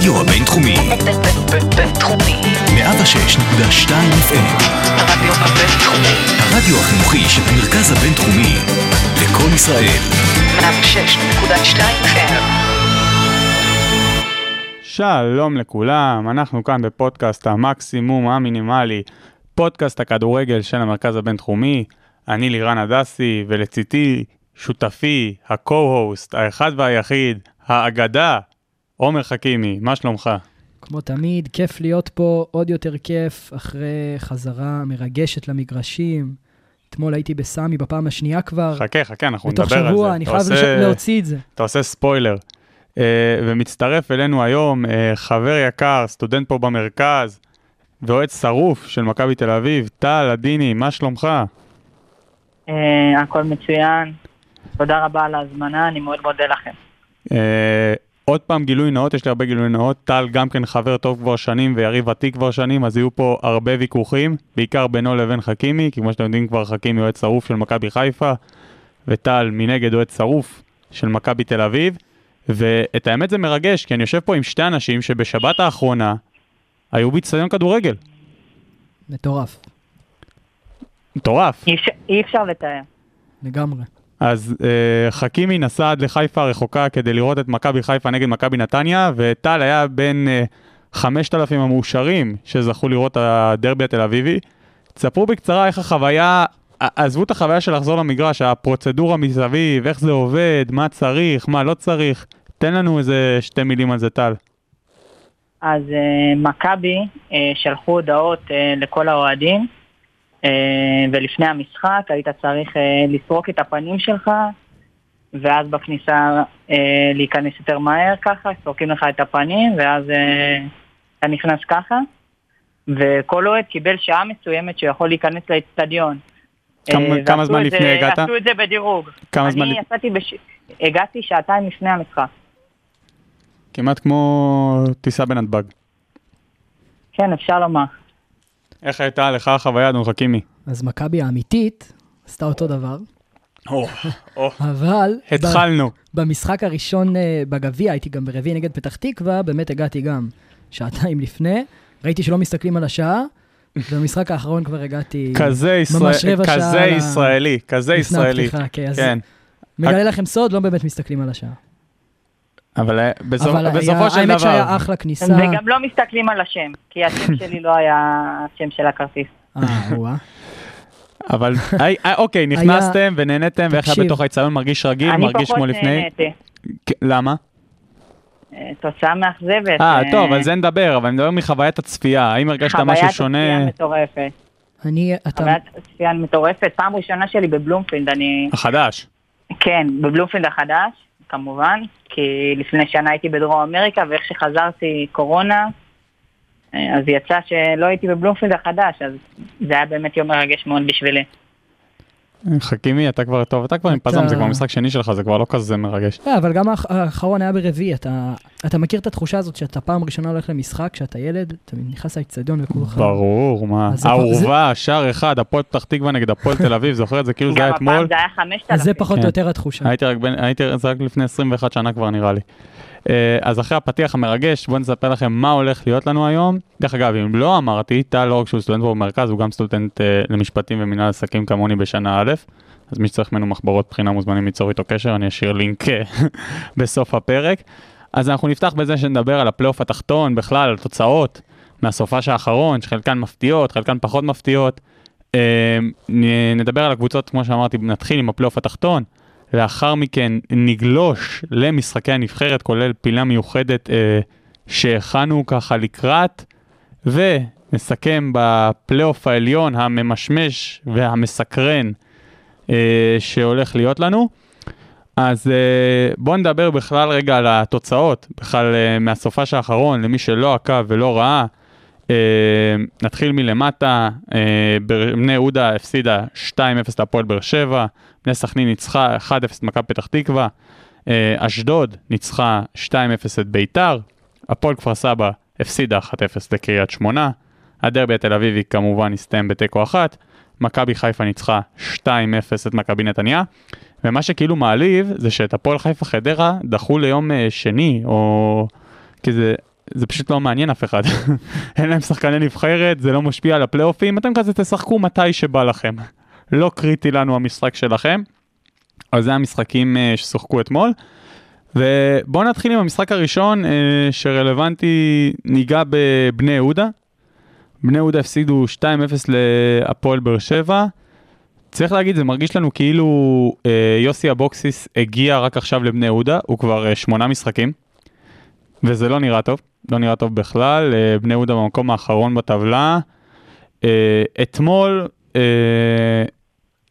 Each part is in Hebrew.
הרדיו הבינתחומי. בינתחומי. 106.2 FM. הרדיו הבינתחומי. הרדיו החינוכי של המרכז הבינתחומי. לקום ישראל. 106.2 FM. שלום לכולם, אנחנו כאן בפודקאסט המקסימום המינימלי, פודקאסט הכדורגל של המרכז הבינתחומי. אני לירן הדסי, ולצידי שותפי, ה-co-host, האחד והיחיד, האגדה, עומר חכימי, מה שלומך? כמו תמיד, כיף להיות פה, עוד יותר כיף, אחרי חזרה מרגשת למגרשים. אתמול הייתי בסמי בפעם השנייה כבר. חכה, חכה, אנחנו נדבר בתוך על זה. שבוע, אני חייב עושה- להוציא את זה. אתה עושה ספוילר. Uh, ומצטרף אלינו היום uh, חבר יקר, סטודנט פה במרכז, ואוהד שרוף של מכבי תל אביב, טל עדיני, מה שלומך? אה, הכל מצוין. תודה רבה על ההזמנה, אני מאוד מודה לכם. עוד פעם גילוי נאות, יש לי הרבה גילוי נאות, טל גם כן חבר טוב כבר שנים ויריב ותיק כבר שנים, אז יהיו פה הרבה ויכוחים, בעיקר בינו לבין חכימי, כי כמו שאתם יודעים כבר חכימי אוהד שרוף של מכבי חיפה, וטל מנגד אוהד שרוף של מכבי תל אביב, ואת האמת זה מרגש, כי אני יושב פה עם שתי אנשים שבשבת האחרונה היו באיצטדיון כדורגל. מטורף, מטורף. אי אפשר לתאר. לגמרי. אז אה, חכימי נסע עד לחיפה הרחוקה כדי לראות את מכבי חיפה נגד מכבי נתניה, וטל היה בין אה, 5,000 המאושרים שזכו לראות הדרבי התל אביבי. תספרו בקצרה איך החוויה, עזבו את החוויה של לחזור למגרש, הפרוצדורה מסביב, איך זה עובד, מה צריך, מה לא צריך. תן לנו איזה שתי מילים על זה, טל. אז אה, מכבי אה, שלחו הודעות אה, לכל האוהדים, ולפני המשחק היית צריך אה, לסרוק את הפנים שלך, ואז בכניסה אה, להיכנס יותר מהר ככה, סורקים לך את הפנים, ואז אה, אתה נכנס ככה, וכל אוהד קיבל שעה מסוימת שהוא יכול להיכנס לאצטדיון. כמה- אה, זמן זה- לפני הגעת? עשו את זה בדירוג. כמה זמן אני יצאתי בש... הגעתי שעתיים לפני המשחק. כמעט כמו טיסה בנתב"ג. כן, אפשר לומר. איך הייתה לך החוויה, אדון חכימי? אז מכבי האמיתית עשתה אותו דבר, אבל... התחלנו. במשחק הראשון אה, בגביע, הייתי גם ברביעי נגד פתח תקווה, באמת הגעתי גם שעתיים לפני. ראיתי שלא מסתכלים על השעה, ובמשחק האחרון כבר הגעתי כזה, ישראל, ממש רבע שעה כזה ישראלי, כזה לפני ישראלי. הפתיחה. כן, כן, מגלה לכם סוד, לא באמת מסתכלים על השעה. אבל אה, אבל בסופו של האמת דבר, שהיה אחלה כניסה. וגם לא מסתכלים על השם, כי השם שלי לא היה השם של הכרטיס. אה. אבל היי, אה, אוקיי, נכנסתם ונהנתם, ואיך היה. בתוך האצטדיון, מרגיש רגיל, אני מרגיש פחות כמו לפני, נהניתי. כן, למה? אה, תוצאה מאכזבת. אה, אה, טוב, על זה נדבר, אבל אני מדבר מחוויית הצפייה, האם הרגשת משהו חוויית שונה? הצפייה מטורפת. אני, אתה, חוויית הצפייה מטורפת. פעם ראשונה שלי בבלומפילד, אני... החדש. כן, בבלומפילד החדש, כמובן, כי לפני שנה הייתי בדרום אמריקה, ואיך שחזרתי קורונה, אה, אז יצא שלא הייתי בבלומפילד החדש, אז זה היה באמת יום מרגש מאוד בשבילי. חכימי, אתה כבר, טוב, אתה כבר עם פזם, זה כבר משחק שני שלך, זה כבר לא כזה מרגש. לא, אבל גם האח- האחרון היה ברביעי, אתה, מכיר את התחושה הזאת שאתה פעם ראשונה הולך למשחק, כשאתה ילד, אתה נכנס לאצטדיון וכולך... ברור, מה, האורווה, שער אחד, הפועל פתח תקווה נגד הפועל תל אביב, זוכר את זה כאילו זה היה גם אתמול? הפעם זה היה 5,000. אז זה פחות. או יותר התחושה. הייתי זה רק לפני 21 שנה כבר נראה לי. אה, אז אחרי הפתיח המרגש, בואו נספר לכם מה הולך להיות לנו היום. דרך אגב, אם לא אמרתי, טל לא רק שהוא סטודנט פה במרכז, הוא גם סטודנט אה, למשפטים ומנהל עסקים כמוני בשנה א', אז מי שצריך ממנו מחברות בחינה מוזמנים ליצור איתו קשר, אני אשאיר לינק אה, בסוף הפרק. אז אנחנו נפתח בזה שנדבר על הפלייאוף התחתון, בכלל, על תוצאות מהסופש האחרון, שחלקן מפתיעות, חלקן פחות מפתיעות. נ- נדבר על הקבוצות, כמו שאמרתי, נתחיל עם הפלייאוף התחתון. לאחר מכן נגלוש למשחקי הנבחרת, כולל פינה מיוחדת אה, שהכנו ככה לקראת, ונסכם בפלייאוף העליון הממשמש והמסקרן אה, שהולך להיות לנו. אז אה, בואו נדבר בכלל רגע על התוצאות, בכלל אה, מהסופש האחרון, למי שלא עקב ולא ראה. אה, נתחיל מלמטה, אה, בני יהודה הפסידה 2-0 להפועל באר שבע, בני סכנין ניצחה 1-0 את מכבי פתח תקווה, אה, אשדוד ניצחה 2-0 את ביתר, הפועל כפר סבא הפסידה 1-0 לקריית שמונה, הדרבי התל אביבי כמובן הסתיים בתיקו אחת, מכבי חיפה ניצחה 2-0 את מכבי נתניה, ומה שכאילו מעליב זה שאת הפועל חיפה חדרה דחו ליום שני, או כי זה זה פשוט לא מעניין אף אחד. אין להם שחקני נבחרת, זה לא משפיע על הפלייאופים, אתם כזה תשחקו מתי שבא לכם. לא קריטי לנו המשחק שלכם. אז זה המשחקים אה, ששוחקו אתמול. ובואו נתחיל עם המשחק הראשון אה, שרלוונטי, ניגע בבני יהודה. בני יהודה הפסידו 2-0 להפועל באר שבע. צריך להגיד, זה מרגיש לנו כאילו אה, יוסי אבוקסיס הגיע רק עכשיו לבני יהודה, הוא כבר אה, שמונה משחקים, וזה לא נראה טוב, לא נראה טוב בכלל, אה, בני יהודה במקום האחרון בטבלה. אה, אתמול אה,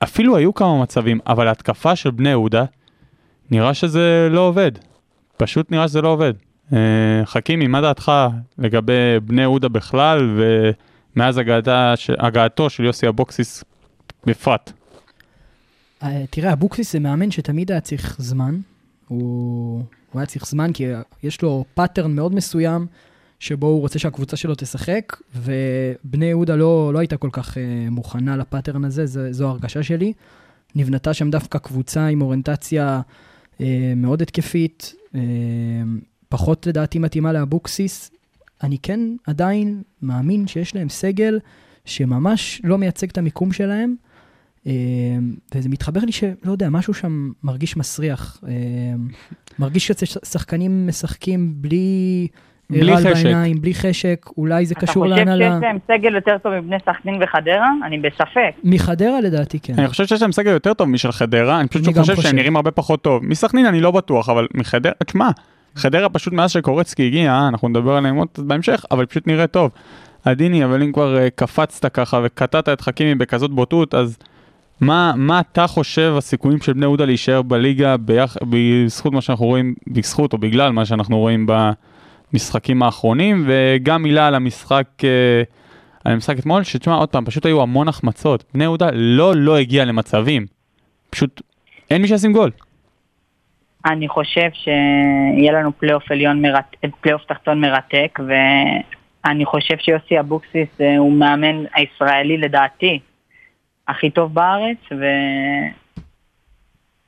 אפילו היו כמה מצבים, אבל ההתקפה של בני יהודה, נראה שזה לא עובד. פשוט נראה שזה לא עובד. חכימי, מה דעתך לגבי בני יהודה בכלל, ומאז הגעתו של יוסי אבוקסיס בפרט? אה, תראה, אבוקסיס זה מאמן שתמיד היה צריך זמן. הוא, הוא היה צריך זמן כי יש לו pattern מאוד מסוים שבו הוא רוצה שהקבוצה שלו תשחק, ובני יהודה לא, לא הייתה כל כך אה, מוכנה ל pattern הזה, זו, זו ההרגשה שלי. נבנתה שם דווקא קבוצה עם אוריינטציה אה, מאוד התקפית, אה, פחות לדעתי מתאימה לאבוקסיס. אני כן עדיין מאמין שיש להם סגל שממש לא מייצג את המיקום שלהם. אה, וזה מתחבר לי שלא יודע, משהו שם מרגיש מסריח. אה, מרגיש ששחקנים משחקים בלי... בלי רעל חשק. בעיניים, בלי חשק, אולי זה קשור אתה חושב להנהלה. שיש להם סגל יותר טוב מבני סכנין וחדרה? אני בספק. מחדרה לדעתי כן. אני חושב שיש להם סגל יותר טוב משל חדרה, אני פשוט אני חושב חושב. שהם נראים הרבה פחות טוב. מסכנין אני לא בטוח, אבל מחדרה, תשמע, חדרה פשוט מאז שקורצקי הגיע, אנחנו נדבר עליהם עוד בהמשך, אבל פשוט נראה טוב. עדיני, אבל אם כבר אה, קפצת ככה וקטעת את חכימי בכזאת בוטות, אז מה, מה אתה חושב הסיכויים של בני יהודה להישאר בליגה ביח... בזכות מה שאנחנו רואים, בזכות או בגלל מה שאנחנו רואים במשחקים האחרונים, וגם מילה על המשחק, אה, על המשחק אתמול, שתשמע עוד פעם, פשוט היו המון החמצות. בני יהודה לא לא הגיע למצבים, פשוט אין מי שישים גול. אני חושב שיהיה לנו פלייאוף עליון, מרת... פלייאוף תחתון מרתק, ואני חושב שיוסי אבוקסיס אה, הוא מאמן הישראלי לדעתי הכי טוב בארץ,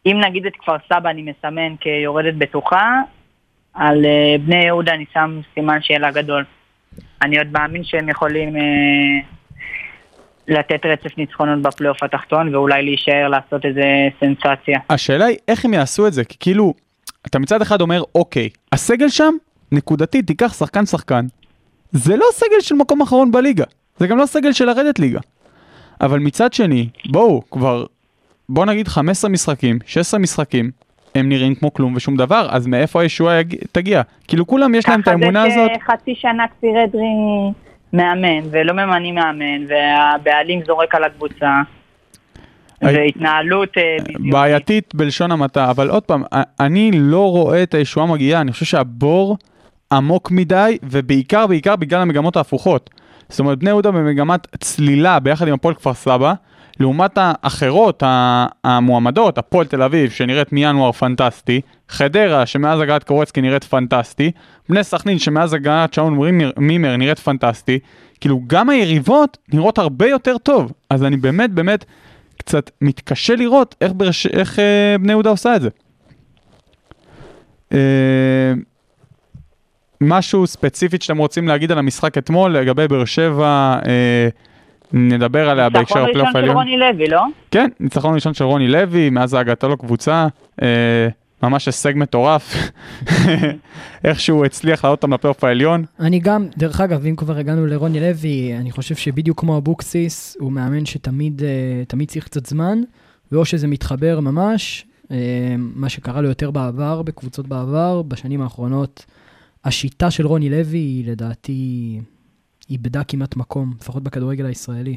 ואם נגיד את כפר סבא אני מסמן כיורדת בטוחה, על אה, בני יהודה אני שם סימן שאלה גדול. אני עוד מאמין שהם יכולים אה, לתת רצף ניצחונות בפלייאוף התחתון ואולי להישאר לעשות איזה סנסציה. השאלה היא איך הם יעשו את זה, כי כאילו, אתה מצד אחד אומר, אוקיי, הסגל שם, נקודתית, תיקח שחקן שחקן. זה לא סגל של מקום אחרון בליגה, זה גם לא סגל של לרדת ליגה. אבל מצד שני, בואו, כבר, בואו נגיד 15 משחקים, 16 משחקים, הם נראים כמו כלום ושום דבר, אז מאיפה הישועה יג... תגיע? כאילו כולם יש להם את האמונה הזאת. ככה זה שחצי שנה כפיר אדרי מאמן, ולא ממנים מאמן, והבעלים זורק על הקבוצה. והתנהלות אה, בדיוק. בעייתית בלשון המעטה, אבל עוד פעם, אני לא רואה את הישועה מגיעה, אני חושב שהבור עמוק מדי, ובעיקר, בעיקר בגלל המגמות ההפוכות. זאת אומרת, בני יהודה במגמת צלילה ביחד עם הפועל כפר סבא, לעומת האחרות, המועמדות, הפועל תל אביב, שנראית מינואר פנטסטי, חדרה, שמאז הגעת קורצקי נראית פנטסטי, בני סכנין, שמאז הגעת שאול מימר נראית פנטסטי, כאילו גם היריבות נראות הרבה יותר טוב, אז אני באמת באמת קצת מתקשה לראות איך, ברש... איך אה, בני יהודה עושה את זה. אה, משהו ספציפית שאתם רוצים להגיד על המשחק אתמול לגבי באר שבע, אה, נדבר עליה בהקשר ניצחון הפלייאוף ראשון של העליון. רוני לוי, לא? כן, ניצחון ראשון של רוני לוי, מאז הגעתו לקבוצה, אה, ממש הישג מטורף, איך שהוא הצליח לעלות אותם לפלייאוף העליון. אני גם, דרך אגב, אם כבר הגענו לרוני לוי, אני חושב שבדיוק כמו אבוקסיס, הוא מאמן שתמיד אה, תמיד צריך קצת זמן, ואו שזה מתחבר ממש, אה, מה שקרה לו יותר בעבר, בקבוצות בעבר, בשנים האחרונות, השיטה של רוני לוי היא לדעתי איבדה כמעט מקום, לפחות בכדורגל הישראלי.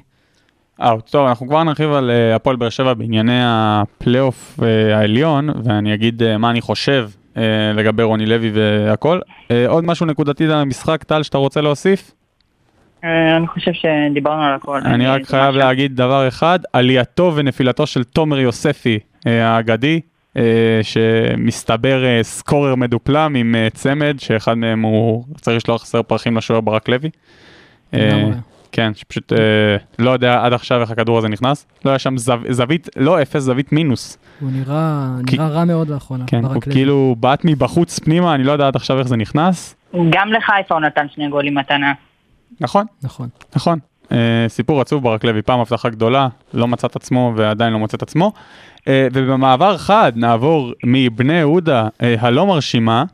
אה, טוב, אנחנו כבר נרחיב על אה, הפועל באר שבע בענייני הפלייאוף אה, העליון, ואני אגיד אה, מה אני חושב אה, לגבי רוני לוי והכל. אה, עוד משהו נקודתי על המשחק, טל, שאתה רוצה להוסיף? אני חושב שדיברנו על הכל. אני רק חייב להגיד דבר אחד, עלייתו ונפילתו של תומר יוספי האגדי, שמסתבר אה, סקורר מדופלם עם אה, צמד, שאחד מהם הוא צריך לשלוח חסר פרחים לשוער ברק לוי. אה. כן, שפשוט אה, לא יודע עד עכשיו איך הכדור הזה נכנס. לא היה שם זו, זווית, לא אפס, זווית מינוס. הוא נראה, כי- נראה רע מאוד לאחרונה, כן, הוא. כאילו בעט מבחוץ פנימה, אני לא יודע עד עכשיו איך זה נכנס. גם לחיפה הוא נתן שני גולים מתנה. נכון, נכון. נכון. אה, סיפור עצוב ברק לוי, פעם הבטחה גדולה, לא מצא את עצמו ועדיין לא מוצא את עצמו. אה, ובמעבר חד נעבור מבני יהודה אה, הלא מרשימה,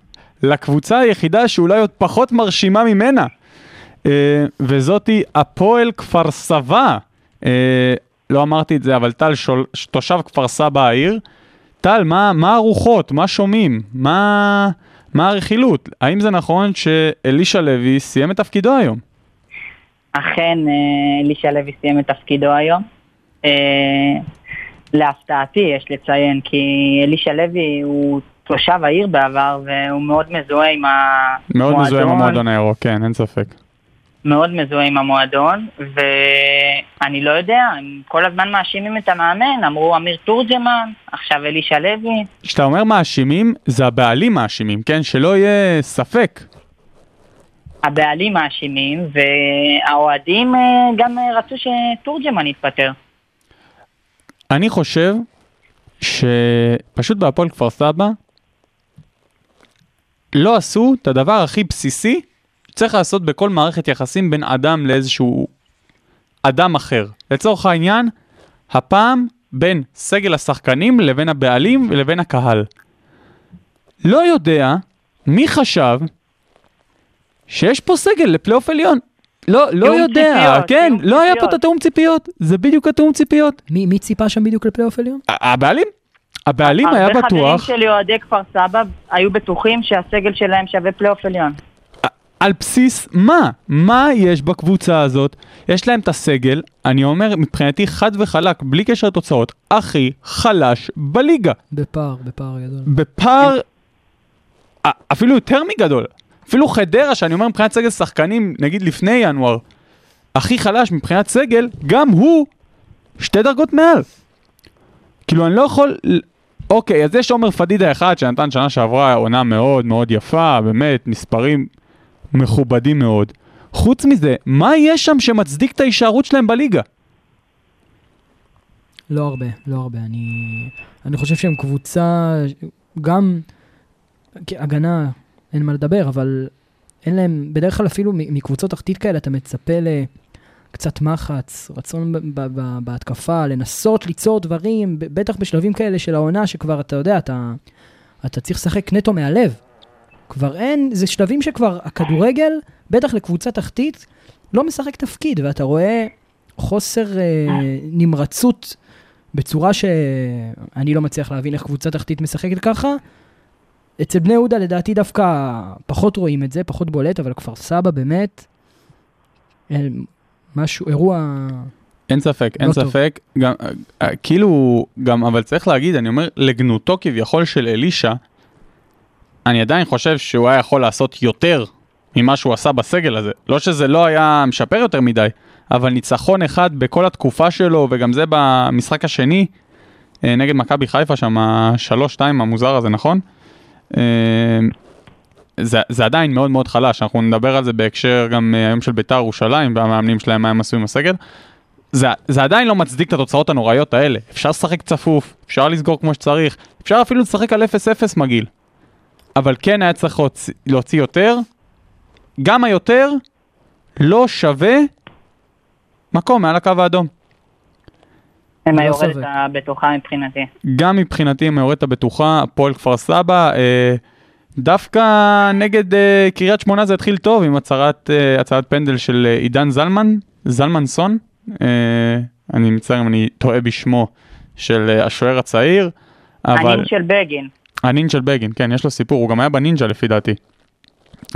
לקבוצה היחידה שאולי עוד פחות מרשימה ממנה. אה, וזאתי הפועל כפר סבא. לא אמרתי את זה, אבל טל שול, תושב כפר סבא העיר. טל, מה, מה הרוחות? מה שומעים? מה, מה הרכילות? האם זה נכון שאלישע לוי סיים את תפקידו היום? אכן אלישע לוי סיים את תפקידו היום. להפתעתי יש לציין כי אלישע לוי הוא תושב העיר בעבר והוא מאוד מזוהה עם המועדון. מאוד מזוהה עם המועדון הירוק, כן, אין ספק. מאוד מזוהה עם המועדון, ואני לא יודע, הם כל הזמן מאשימים את המאמן, אמרו אמיר תורג'מן, עכשיו אלישע לוי. כשאתה אומר מאשימים, זה הבעלים מאשימים, כן? שלא יהיה ספק. הבעלים מאשימים, והאוהדים אה, גם אה, רצו שתורג'מן יתפטר. אני חושב שפשוט בהפועל כפר סבא לא עשו את הדבר הכי בסיסי שצריך לעשות בכל מערכת יחסים בין אדם לאיזשהו אדם אחר. לצורך העניין, הפעם בין סגל השחקנים לבין הבעלים ולבין הקהל. לא יודע מי חשב שיש פה סגל לפלייאוף עליון. לא, לא יודע, ציפיות, כן, לא היה פה ציפיות. את התיאום ציפיות, זה בדיוק התיאום ציפיות. מי, מי ציפה שם בדיוק לפלייאוף עליון? הבעלים? הבעלים היה הרבה חברים בטוח, שלי אוהדי כפר סבא היו בטוחים שהסגל שלהם שווה פלייאוף עליון. על בסיס מה? מה יש בקבוצה הזאת? יש להם את הסגל, אני אומר מבחינתי חד וחלק, בלי קשר לתוצאות, הכי חלש בליגה. בפער, בפער גדול. בפער אפילו יותר מגדול. אפילו חדרה, שאני אומר מבחינת סגל שחקנים, נגיד לפני ינואר, הכי חלש מבחינת סגל, גם הוא שתי דרגות מעל. כאילו, אני לא יכול... אוקיי, אז יש עומר פדידה אחד שנתן שנה שעברה עונה מאוד מאוד יפה, באמת, מספרים מכובדים מאוד. חוץ מזה, מה יש שם שמצדיק את ההישארות שלהם בליגה? לא הרבה, לא הרבה. אני, אני חושב שהם קבוצה, גם הגנה, אין מה לדבר, אבל אין להם, בדרך כלל אפילו מקבוצות תחתית כאלה, אתה מצפה לקצת מחץ, רצון בהתקפה, לנסות ליצור דברים, בטח בשלבים כאלה של העונה, שכבר, אתה יודע, אתה, אתה צריך לשחק נטו מהלב. כבר אין, זה שלבים שכבר הכדורגל, בטח לקבוצה תחתית, לא משחק תפקיד, ואתה רואה חוסר אה, נמרצות בצורה שאני לא מצליח להבין איך קבוצה תחתית משחקת ככה. אצל בני יהודה לדעתי דווקא פחות רואים את זה, פחות בולט, אבל כפר סבא באמת, אה, משהו, אירוע... אין ספק, אין לא טוב. ספק. גם, אה, אה, כאילו, גם, אבל צריך להגיד, אני אומר, לגנותו כביכול של אלישע, אני עדיין חושב שהוא היה יכול לעשות יותר ממה שהוא עשה בסגל הזה. לא שזה לא היה משפר יותר מדי, אבל ניצחון אחד בכל התקופה שלו, וגם זה במשחק השני, נגד מכבי חיפה שם, השלוש-שתיים המוזר הזה, נכון? אה, זה, זה עדיין מאוד מאוד חלש, אנחנו נדבר על זה בהקשר גם אה, היום של ביתר ירושלים והמאמנים שלהם, מה הם עשו עם הסגל. זה, זה עדיין לא מצדיק את התוצאות הנוראיות האלה. אפשר לשחק צפוף, אפשר לסגור כמו שצריך, אפשר אפילו לשחק על 0-0 מגעיל. אבל כן היה צריך להוציא, להוציא יותר. גם היותר לא שווה מקום מעל הקו האדום. הם היורדת. הבטוחה מבחינתי. גם מבחינתי הם היורדת הבטוחה, הפועל כפר סבא. אה, דווקא נגד אה, קריית שמונה זה התחיל טוב עם הצהרת, אה, הצהרת פנדל של אה, עידן זלמן, זלמנסון. אה, אני מצטער אם אני טועה בשמו של אה, השוער הצעיר. אבל... הנין של בגין. הנין של בגין, כן, יש לו סיפור, הוא גם היה בנינג'ה לפי דעתי.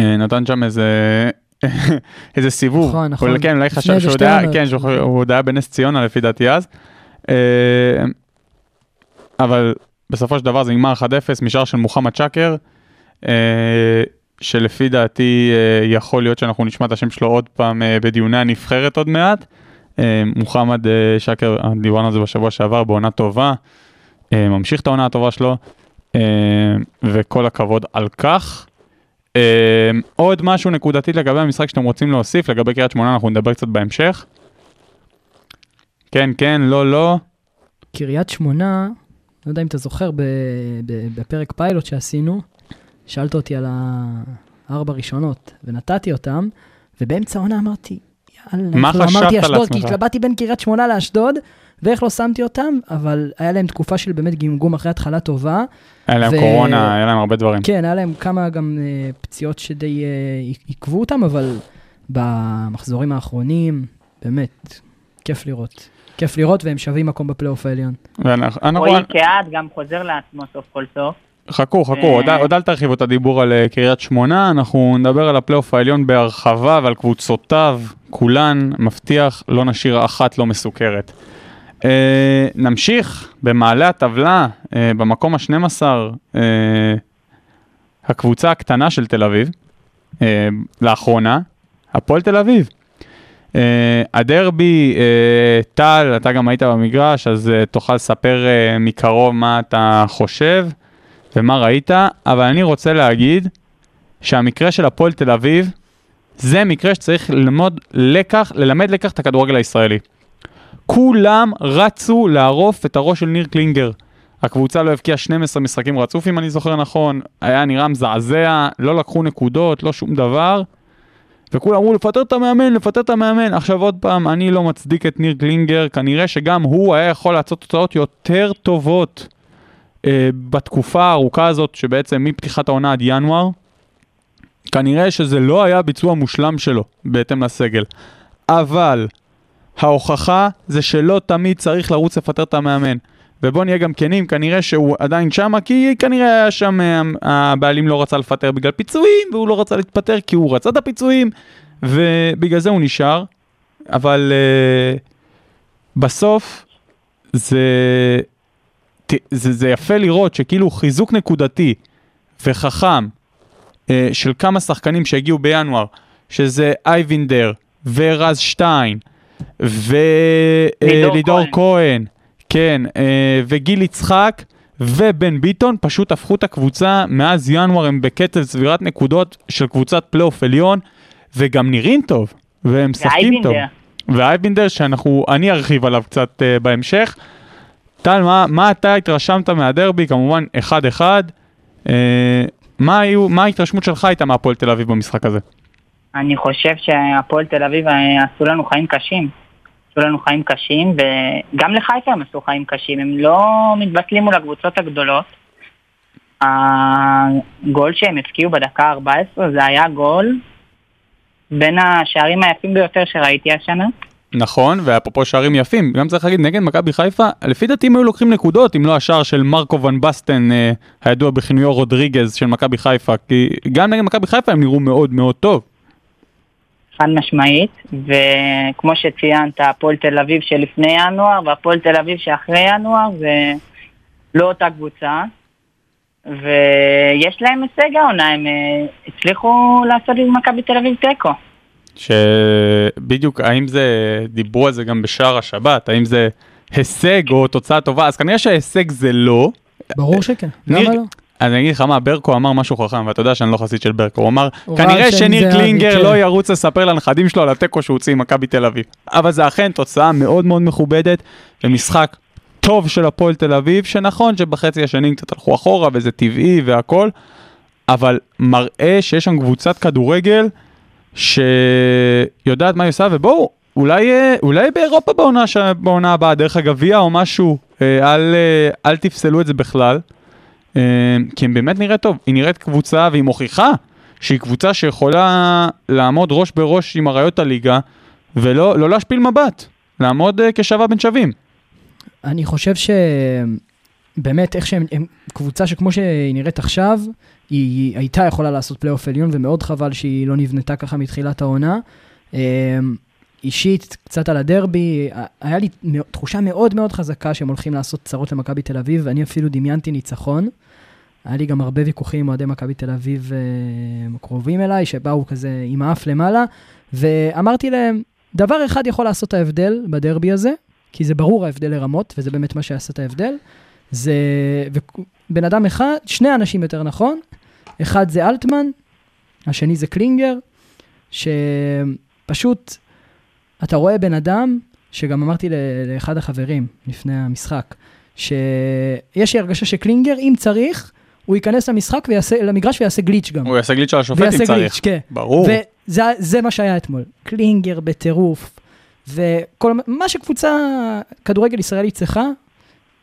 אה, נתן שם איזה... איזה סיבוב. נכון, נכון. כן, אולי חשב שהוא יודע. כן, שהוא הוא עוד היה בנס ציונה לפי דעתי אז. אה, אבל בסופו של דבר זה נגמר 1-0 משער של מוחמד שקר, אה, שלפי דעתי אה, יכול להיות שאנחנו נשמע את השם שלו עוד פעם בדיוני הנבחרת עוד מעט. מוחמד שקר, דיברנו על זה בשבוע שעבר, בעונה טובה, ממשיך את העונה הטובה שלו, וכל הכבוד על כך. עוד משהו נקודתי לגבי המשחק שאתם רוצים להוסיף, לגבי קריית שמונה, אנחנו נדבר קצת בהמשך. כן, כן, לא, לא. קריית שמונה, לא יודע אם אתה זוכר, ב, ב, בפרק פיילוט שעשינו, שאלת אותי על הארבע ראשונות, ונתתי אותם, ובאמצע העונה אמרתי, יאללה, מה לא חשבת אמרתי אשדוד, כי? התלבטתי בין קריית שמונה לאשדוד, ואיך לא שמתי אותם, אבל היה להם תקופה של באמת גמגום אחרי התחלה טובה. היה להם ו- קורונה, היה להם הרבה דברים. כן, היה להם כמה גם אה, פציעות שדי אה, עיכבו אותם, אבל במחזורים האחרונים, באמת, כיף לראות. כיף לראות, והם שווים מקום בפלייאוף העליון. ואנחנו- אנחנו- רועי קהת גם חוזר לעצמו סוף כל סוף. חכו, חכו, אה. עוד עוד אל תרחיבו את הדיבור על אה, קריית שמונה, אנחנו נדבר על הפלייאוף העליון בהרחבה ועל קבוצותיו, כולן, מבטיח, לא נשאיר אחת לא מסוכרת. אה, נמשיך במעלה הטבלה, אה, במקום ה-12, אה, הקבוצה הקטנה של תל אביב, אה, לאחרונה, הפועל תל אביב. אה, הדרבי, אה, טל, אתה גם היית במגרש, אז אה, תוכל לספר מקרוב מה אתה חושב. ומה ראית, אבל אני רוצה להגיד שהמקרה של הפועל תל אביב, זה מקרה שצריך ללמוד לקח, ללמד לקח את הכדורגל הישראלי. כולם רצו לערוף את הראש של ניר קלינגר. הקבוצה לא הבקיעה 12 משחקים רצוף, אם אני זוכר נכון, היה נראה מזעזע, לא לקחו נקודות, לא שום דבר. וכולם אמרו לפטר את המאמן, לפטר את המאמן. עכשיו עוד פעם, אני לא מצדיק את ניר קלינגר, כנראה שגם הוא היה יכול לעשות תוצאות יותר טובות אה, בתקופה הארוכה הזאת, שבעצם מפתיחת העונה עד ינואר, כנראה שזה לא היה ביצוע מושלם שלו, בהתאם לסגל. אבל ההוכחה זה שלא תמיד צריך לרוץ לפטר את המאמן. ובוא נהיה גם כנים, כנראה שהוא עדיין שמה, כי כנראה היה שם, אה, הבעלים לא רצה לפטר בגלל פיצויים, והוא לא רצה להתפטר כי הוא רצה את הפיצויים, ובגלל זה הוא נשאר. אבל uh, בסוף זה, זה, זה יפה לראות שכאילו חיזוק נקודתי וחכם uh, של כמה שחקנים שהגיעו בינואר, שזה אייבינדר ורז שטיין לידור ולידור כהן. כהן, כן, אה, וגיל יצחק ובן ביטון פשוט הפכו את הקבוצה, מאז ינואר הם בקצב צבירת נקודות של קבוצת פלייאוף עליון, וגם נראים טוב, והם משחקים טוב. ואייבינדר. שאנחנו, אני ארחיב עליו קצת אה, בהמשך. טל, מה, מה אתה התרשמת מהדרבי? כמובן, אחד-אחד. Uh, מה, היו, מה ההתרשמות שלך הייתה מהפועל תל אביב במשחק הזה? אני חושב שהפועל תל אביב אה, עשו לנו חיים קשים. עשו לנו חיים קשים, וגם לחיפה הם עשו חיים קשים. הם לא מתבטלים מול הקבוצות הגדולות. הגול שהם הפקיעו בדקה ה-14 זה היה גול בין השערים היפים ביותר שראיתי השנה. נכון, ואפרופו שערים יפים, גם צריך להגיד, נגד מכבי חיפה, לפי דעתי הם היו לוקחים נקודות, אם לא השער של מרקו ון בסטן, אה, הידוע בכינויו רודריגז של מכבי חיפה, כי גם נגד מכבי חיפה הם נראו מאוד מאוד טוב. חד משמעית, וכמו שציינת, הפועל תל אביב שלפני ינואר והפועל תל אביב שאחרי ינואר זה לא אותה קבוצה, ויש להם הישג העונה, הם אה, הצליחו לעשות עם מכבי תל אביב תיקו. שבדיוק, האם זה, דיברו על זה גם בשער השבת, האם זה הישג או תוצאה טובה, אז כנראה שההישג זה לא. ברור שכן, למה לא? אז אני אגיד לך מה, ברקו אמר משהו חכם, ואתה יודע שאני לא חסיד של ברקו, הוא אמר, כנראה שניר קלינגר כן. לא ירוץ לספר לנכדים שלו על התיקו שהוא הוציא עם מכבי תל אביב. אבל זה אכן תוצאה מאוד מאוד מכובדת, ומשחק טוב של הפועל תל אביב, שנכון שבחצי השני קצת הלכו אחורה, וזה טבעי והכל, אבל מראה שיש שם קבוצת כדורגל שיודעת מה היא עושה, ובואו, אולי, אה, אולי באירופה בעונה, בעונה הבאה, דרך הגביע או משהו, אה, אל, אה, אל תפסלו את זה בכלל. אה, כי היא באמת נראית טוב, היא נראית קבוצה והיא מוכיחה שהיא קבוצה שיכולה לעמוד ראש בראש עם אריות הליגה ולא לא להשפיל מבט, לעמוד אה, כשווה בין שווים. אני חושב שבאמת, איך שהם, הם, קבוצה שכמו שהיא נראית עכשיו, היא, הייתה יכולה לעשות פלייאוף עליון, ומאוד חבל שהיא לא נבנתה ככה מתחילת העונה. אישית, קצת על הדרבי, היה לי תחושה מאוד מאוד חזקה שהם הולכים לעשות צרות למכבי תל אביב, ואני אפילו דמיינתי ניצחון. היה לי גם הרבה ויכוחים עם אוהדי מכבי תל אביב אה, קרובים אליי, שבאו כזה עם האף למעלה, ואמרתי להם, דבר אחד יכול לעשות את ההבדל בדרבי הזה, כי זה ברור ההבדל לרמות, וזה באמת מה שיעשה את ההבדל. זה בן אדם אחד, שני אנשים יותר נכון, אחד זה אלטמן, השני זה קלינגר, שפשוט אתה רואה בן אדם, שגם אמרתי לאחד החברים לפני המשחק, שיש לי הרגשה שקלינגר, אם צריך, הוא ייכנס למשחק ויעשה, למגרש ויעשה גליץ' גם. הוא יעשה גליץ' על השופט אם ויעשה צריך. גליץ', כן. ברור. וזה זה מה שהיה אתמול. קלינגר בטירוף, וכל מה שקבוצה כדורגל ישראלית צריכה,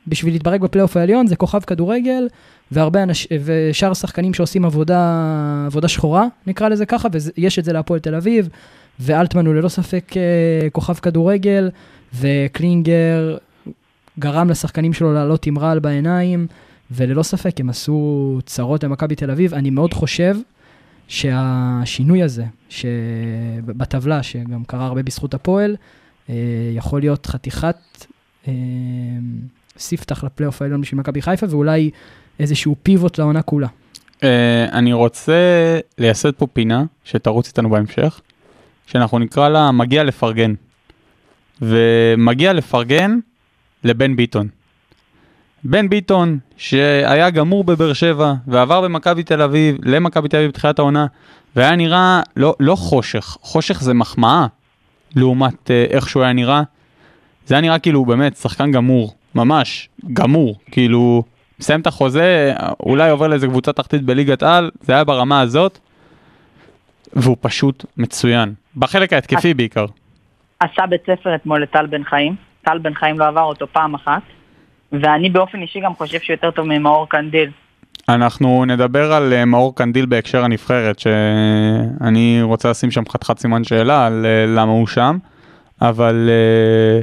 בשביל להתברג בפלייאוף העליון, זה כוכב כדורגל, והרבה אנש... ושאר שחקנים שעושים עבודה, עבודה שחורה, נקרא לזה ככה, ויש את זה להפועל תל אביב, ואלטמן הוא ללא ספק אה, כוכב כדורגל, וקלינגר גרם לשחקנים שלו לעלות עם רעל בעיניים, וללא ספק הם עשו צרות למכבי תל אביב. אני מאוד חושב שהשינוי הזה, שבטבלה, שגם קרה הרבה בזכות הפועל, אה, יכול להיות חתיכת אה, ספתח לפלייאוף העליון בשביל מכבי חיפה, ואולי איזשהו פיבוט לעונה כולה. אני רוצה לייסד פה פינה שתרוץ איתנו בהמשך, שאנחנו נקרא לה מגיע לפרגן. ומגיע לפרגן לבן ביטון. בן ביטון, שהיה גמור בבאר שבע ועבר במכבי תל אביב, למכבי תל אביב בתחילת העונה, והיה נראה לא, לא חושך, חושך זה מחמאה לעומת אה, איך שהוא היה נראה. זה היה נראה כאילו באמת שחקן גמור, ממש גמור, כאילו מסיים את החוזה, אולי עובר לאיזה קבוצה תחתית בליגת על, זה היה ברמה הזאת, והוא פשוט מצוין, בחלק ההתקפי בעיקר. עשה בית ספר אתמול לטל בן חיים. טל בן חיים לא עבר אותו פעם אחת. ואני באופן אישי גם חושב שהוא יותר טוב ממאור קנדיל. אנחנו נדבר על אה, מאור קנדיל בהקשר הנבחרת, שאני רוצה לשים שם חתיכת סימן שאלה על אה, למה הוא שם, אבל אה,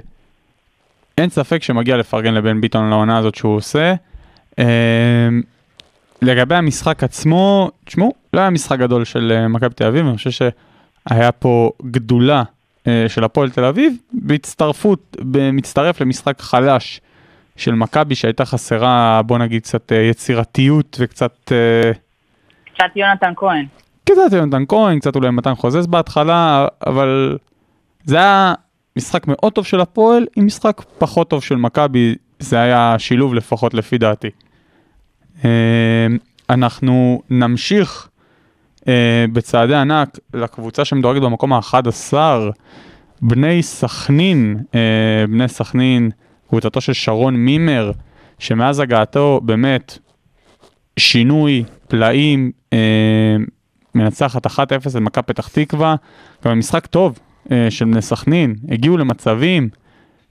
אין ספק שמגיע לפרגן לבן ביטון על העונה הזאת שהוא עושה. לגבי המשחק עצמו, תשמעו, לא היה משחק גדול של אה, מכבי תל אביב, אני חושב שהיה פה גדולה אה, של הפועל תל אביב, בהצטרפות, מצטרף למשחק חלש של מכבי שהייתה חסרה, בוא נגיד, קצת אה, יצירתיות וקצת... קצת יונתן כהן. קצת יונתן כהן, קצת אולי מתן חוזז בהתחלה, אבל זה היה משחק מאוד טוב של הפועל עם משחק פחות טוב של מכבי, זה היה שילוב לפחות לפי דעתי. אה, אנחנו נמשיך אה, בצעדי ענק לקבוצה שמדורגת במקום ה-11, בני סכנין, אה, בני סכנין, קבוצתו של שרון מימר, שמאז הגעתו באמת שינוי, פלאים, מנצחת 1-0 את מכבי פתח תקווה, גם במשחק טוב של בני סכנין, הגיעו למצבים,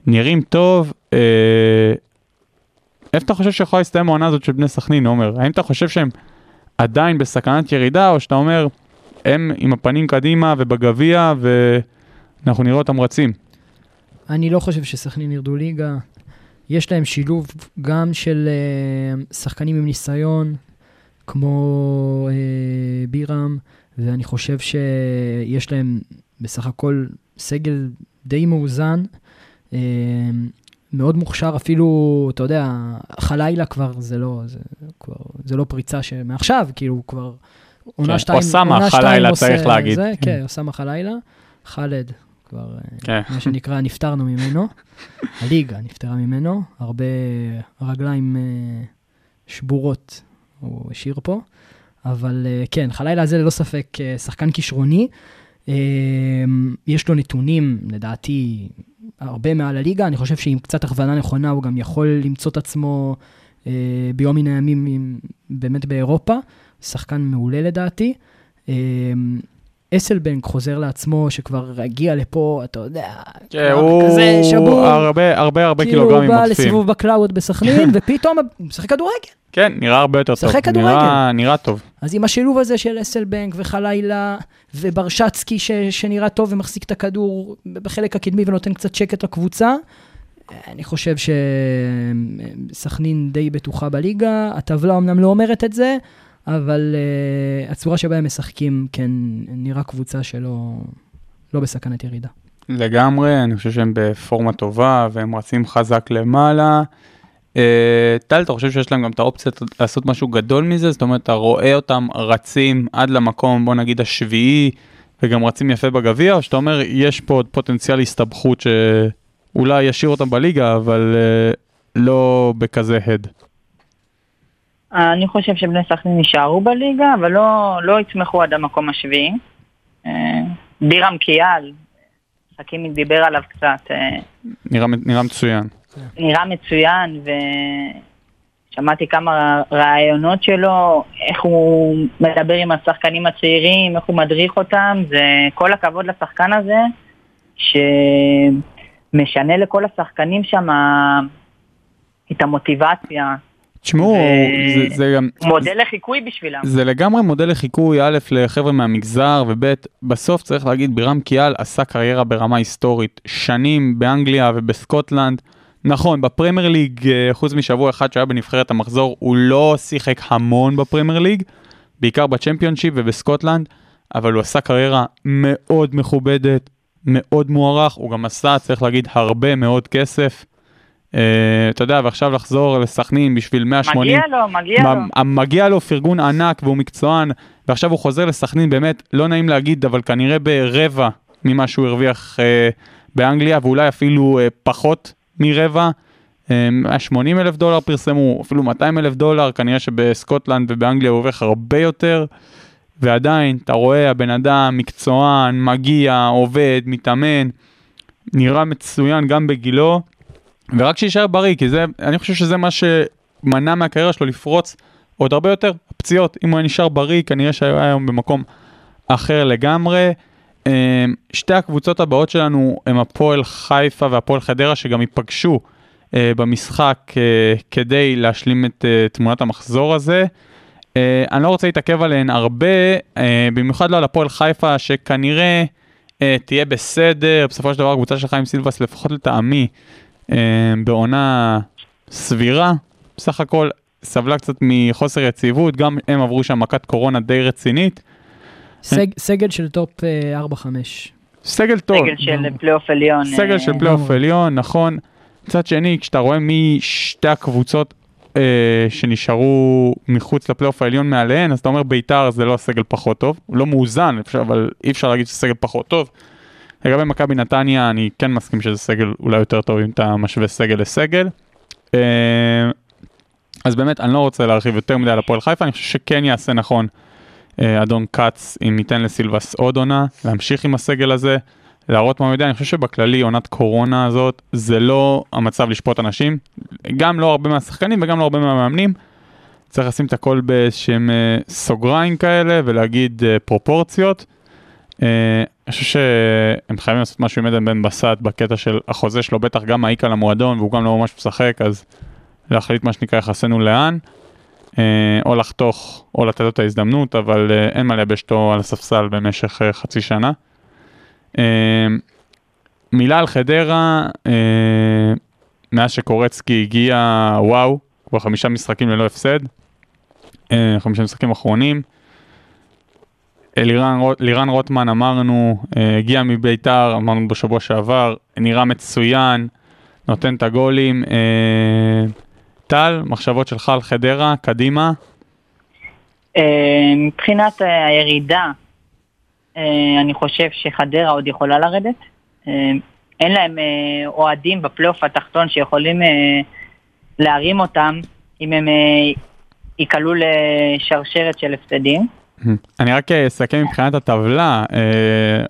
נראים טוב. איפה אתה חושב שיכולה להסתיים העונה הזאת של בני סכנין, עומר? האם אתה חושב שהם עדיין בסכנת ירידה, או שאתה אומר, הם עם הפנים קדימה ובגביע, ואנחנו נראה אותם רצים? אני לא חושב שסכנין ירדו ליגה. יש להם שילוב גם של uh, שחקנים עם ניסיון, כמו uh, בירם, ואני חושב שיש להם בסך הכל סגל די מאוזן. Uh, מאוד מוכשר, אפילו, אתה יודע, חלילה כבר זה לא, זה, כבר, זה לא פריצה שמעכשיו, כאילו כבר עונה כן, שתיים, אוסאמה עונה שתיים צריך עושה להגיד. זה, כן, אוסאמה חלילה, חאלד, כבר, אה, כן. מה שנקרא, נפטרנו ממנו, הליגה נפטרה ממנו, הרבה רגליים אה, שבורות הוא השאיר פה, אבל אה, כן, חלילה זה ללא ספק שחקן כישרוני. יש לו נתונים, לדעתי, הרבה מעל הליגה. אני חושב שעם קצת הכוונה נכונה, הוא גם יכול למצוא את עצמו אה, ביום מן הימים עם, באמת באירופה. שחקן מעולה לדעתי. אה, אסלבנק חוזר לעצמו, שכבר הגיע לפה, אתה יודע, כן, הוא כזה שבור. הרבה הרבה הרבה כאילו קילוגרמים הוא בא. לסיבוב בקלאוד בסכנין, ופתאום הוא משחק כדורגל. כן, נראה הרבה יותר טוב. כדורגל. נראה- נראה טוב. אז עם השילוב הזה של אסלבנק וחלילה וברשצקי ש, שנראה טוב ומחזיק את הכדור בחלק הקדמי ונותן קצת שקט לקבוצה, אני חושב שסכנין די בטוחה בליגה, הטבלה אמנם לא אומרת את זה, אבל uh, הצורה שבה הם משחקים, כן, נראה קבוצה שלא לא בסכנת ירידה. לגמרי, אני חושב שהם בפורמה טובה והם רצים חזק למעלה. אה, טל, אתה חושב שיש להם גם את האופציה לעשות משהו גדול מזה? זאת אומרת, אתה רואה אותם רצים עד למקום, בוא נגיד, השביעי, וגם רצים יפה בגביע, או שאתה אומר, יש פה עוד פוטנציאל הסתבכות שאולי ישאיר אותם בליגה, אבל אה, לא בכזה הד. אני חושב שבני סכנין יישארו בליגה, אבל לא, לא יצמחו עד המקום השביעי. אה, בירם קיאל, חכימי דיבר עליו קצת, אה, נראה, נראה מצוין. נראה מצוין, ושמעתי כמה רעיונות שלו, איך הוא מדבר עם השחקנים הצעירים, איך הוא מדריך אותם, זה כל הכבוד לשחקן הזה, שמשנה לכל השחקנים שם את המוטיבציה. תשמעו, ו- זה, זה גם... מודל לחיקוי בשבילם. זה לגמרי מודל לחיקוי, א', לחבר'ה מהמגזר, וב', בסוף צריך להגיד, בירם קיאל עשה קריירה ברמה היסטורית. שנים באנגליה ובסקוטלנד. נכון, בפרמייר ליג, אה, חוץ משבוע אחד שהיה בנבחרת המחזור, הוא לא שיחק המון בפרמייר ליג, בעיקר בצ'מפיונשיפ ובסקוטלנד, אבל הוא עשה קריירה מאוד מכובדת, מאוד מוערך, הוא גם עשה, צריך להגיד, הרבה מאוד כסף. Uh, אתה יודע, ועכשיו לחזור לסכנין בשביל 180... מגיע לו, מגיע לו. מ- מגיע לו פרגון ענק והוא מקצוען, ועכשיו הוא חוזר לסכנין, באמת, לא נעים להגיד, אבל כנראה ברבע ממה שהוא הרוויח אה, באנגליה, ואולי אפילו אה, פחות מרבע. אה, 180 אלף דולר פרסמו, אפילו 200 אלף דולר, כנראה שבסקוטלנד ובאנגליה הוא הרוויח הרבה יותר. ועדיין, אתה רואה, הבן אדם מקצוען, מגיע, עובד, מתאמן, נראה מצוין גם בגילו, ורק שיישאר בריא, כי זה, אני חושב שזה מה שמנע מהקריירה שלו לפרוץ עוד הרבה יותר, פציעות. אם הוא היה נשאר בריא, כנראה שהיה היום במקום אחר לגמרי. אה, שתי הקבוצות הבאות שלנו הם הפועל חיפה והפועל חדרה, שגם ייפגשו אה, במשחק אה, כדי להשלים את אה, תמונת המחזור הזה. אני לא רוצה להתעכב עליהן הרבה, במיוחד לא על הפועל חיפה, שכנראה אה, תהיה בסדר, בסופו של דבר הקבוצה של חיים סילבס, לפחות לטעמי, בעונה סבירה, בסך הכל סבלה קצת מחוסר יציבות, גם הם עברו שם מכת קורונה די רצינית. סג, סגל של טופ אה, 4-5. סגל טוב, סגל של פלייאוף עליון. סגל אה, של פלייאוף עליון, נכון. מצד שני, כשאתה רואה מי שתי הקבוצות אה, שנשארו מחוץ לפלייאוף העליון מעליהן, אז אתה אומר ביתר זה לא הסגל פחות טוב, הוא לא מאוזן, אפשר, אבל אי אפשר להגיד שזה סגל פחות טוב. לגבי מכבי נתניה, אני כן מסכים שזה סגל אולי יותר טוב אם אתה משווה סגל לסגל. אה, אז באמת, אני לא רוצה להרחיב יותר מדי על הפועל חיפה, אני חושב שכן יעשה נכון אה, אדון כץ אם ייתן לסילבס עוד עונה, להמשיך עם הסגל הזה, להראות מה הוא יודע, אני חושב שבכללי עונת קורונה הזאת זה לא המצב לשפוט אנשים, גם לא הרבה מהשחקנים וגם לא הרבה מהמאמנים. צריך לשים את הכל באיזשהם אה, סוגריים כאלה ולהגיד אה, פרופורציות. אה, אני חושב שהם חייבים לעשות משהו עם עדן בן בסט בקטע של החוזה שלו בטח גם מעיק על המועדון והוא גם לא ממש משחק אז להחליט מה שנקרא יחסנו לאן. אה, או לחתוך או לתת לו את ההזדמנות אבל אה, אין מה לייבש אותו על הספסל במשך אה, חצי שנה. מילה על חדרה, מאז שקורצקי הגיע, וואו, כבר חמישה משחקים ללא הפסד, חמישה משחקים אחרונים. אלירן רוט- לירן רוטמן אמרנו, הגיע מביתר, אמרנו בשבוע שעבר, נראה מצוין, נותן את הגולים. טל, מחשבות שלך על חדרה, קדימה. אה, מבחינת אה, הירידה, אה, אני חושב שחדרה עוד יכולה לרדת. אין להם אוהדים בפלייאוף התחתון שיכולים להרים אותם אם הם ייקלעו לשרשרת של הפסדים. אני רק אסכם מבחינת הטבלה,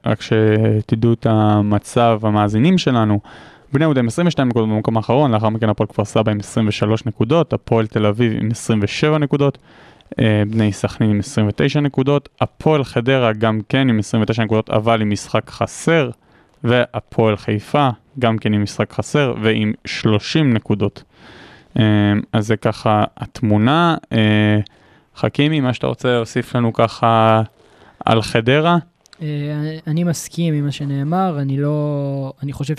רק שתדעו את המצב המאזינים שלנו. בני יהודה עם 22 נקודות במקום האחרון, לאחר מכן הפועל כפר סבא עם 23 נקודות, הפועל תל אביב עם 27 נקודות, אה, בני סכנין עם 29 נקודות, הפועל חדרה גם כן עם 29 נקודות, אבל עם משחק חסר, והפועל חיפה גם כן עם משחק חסר ועם 30 נקודות. אה, אז זה ככה התמונה. אה, חכימי, מה שאתה רוצה להוסיף לנו ככה על חדרה? אני מסכים עם מה שנאמר, אני לא... אני חושב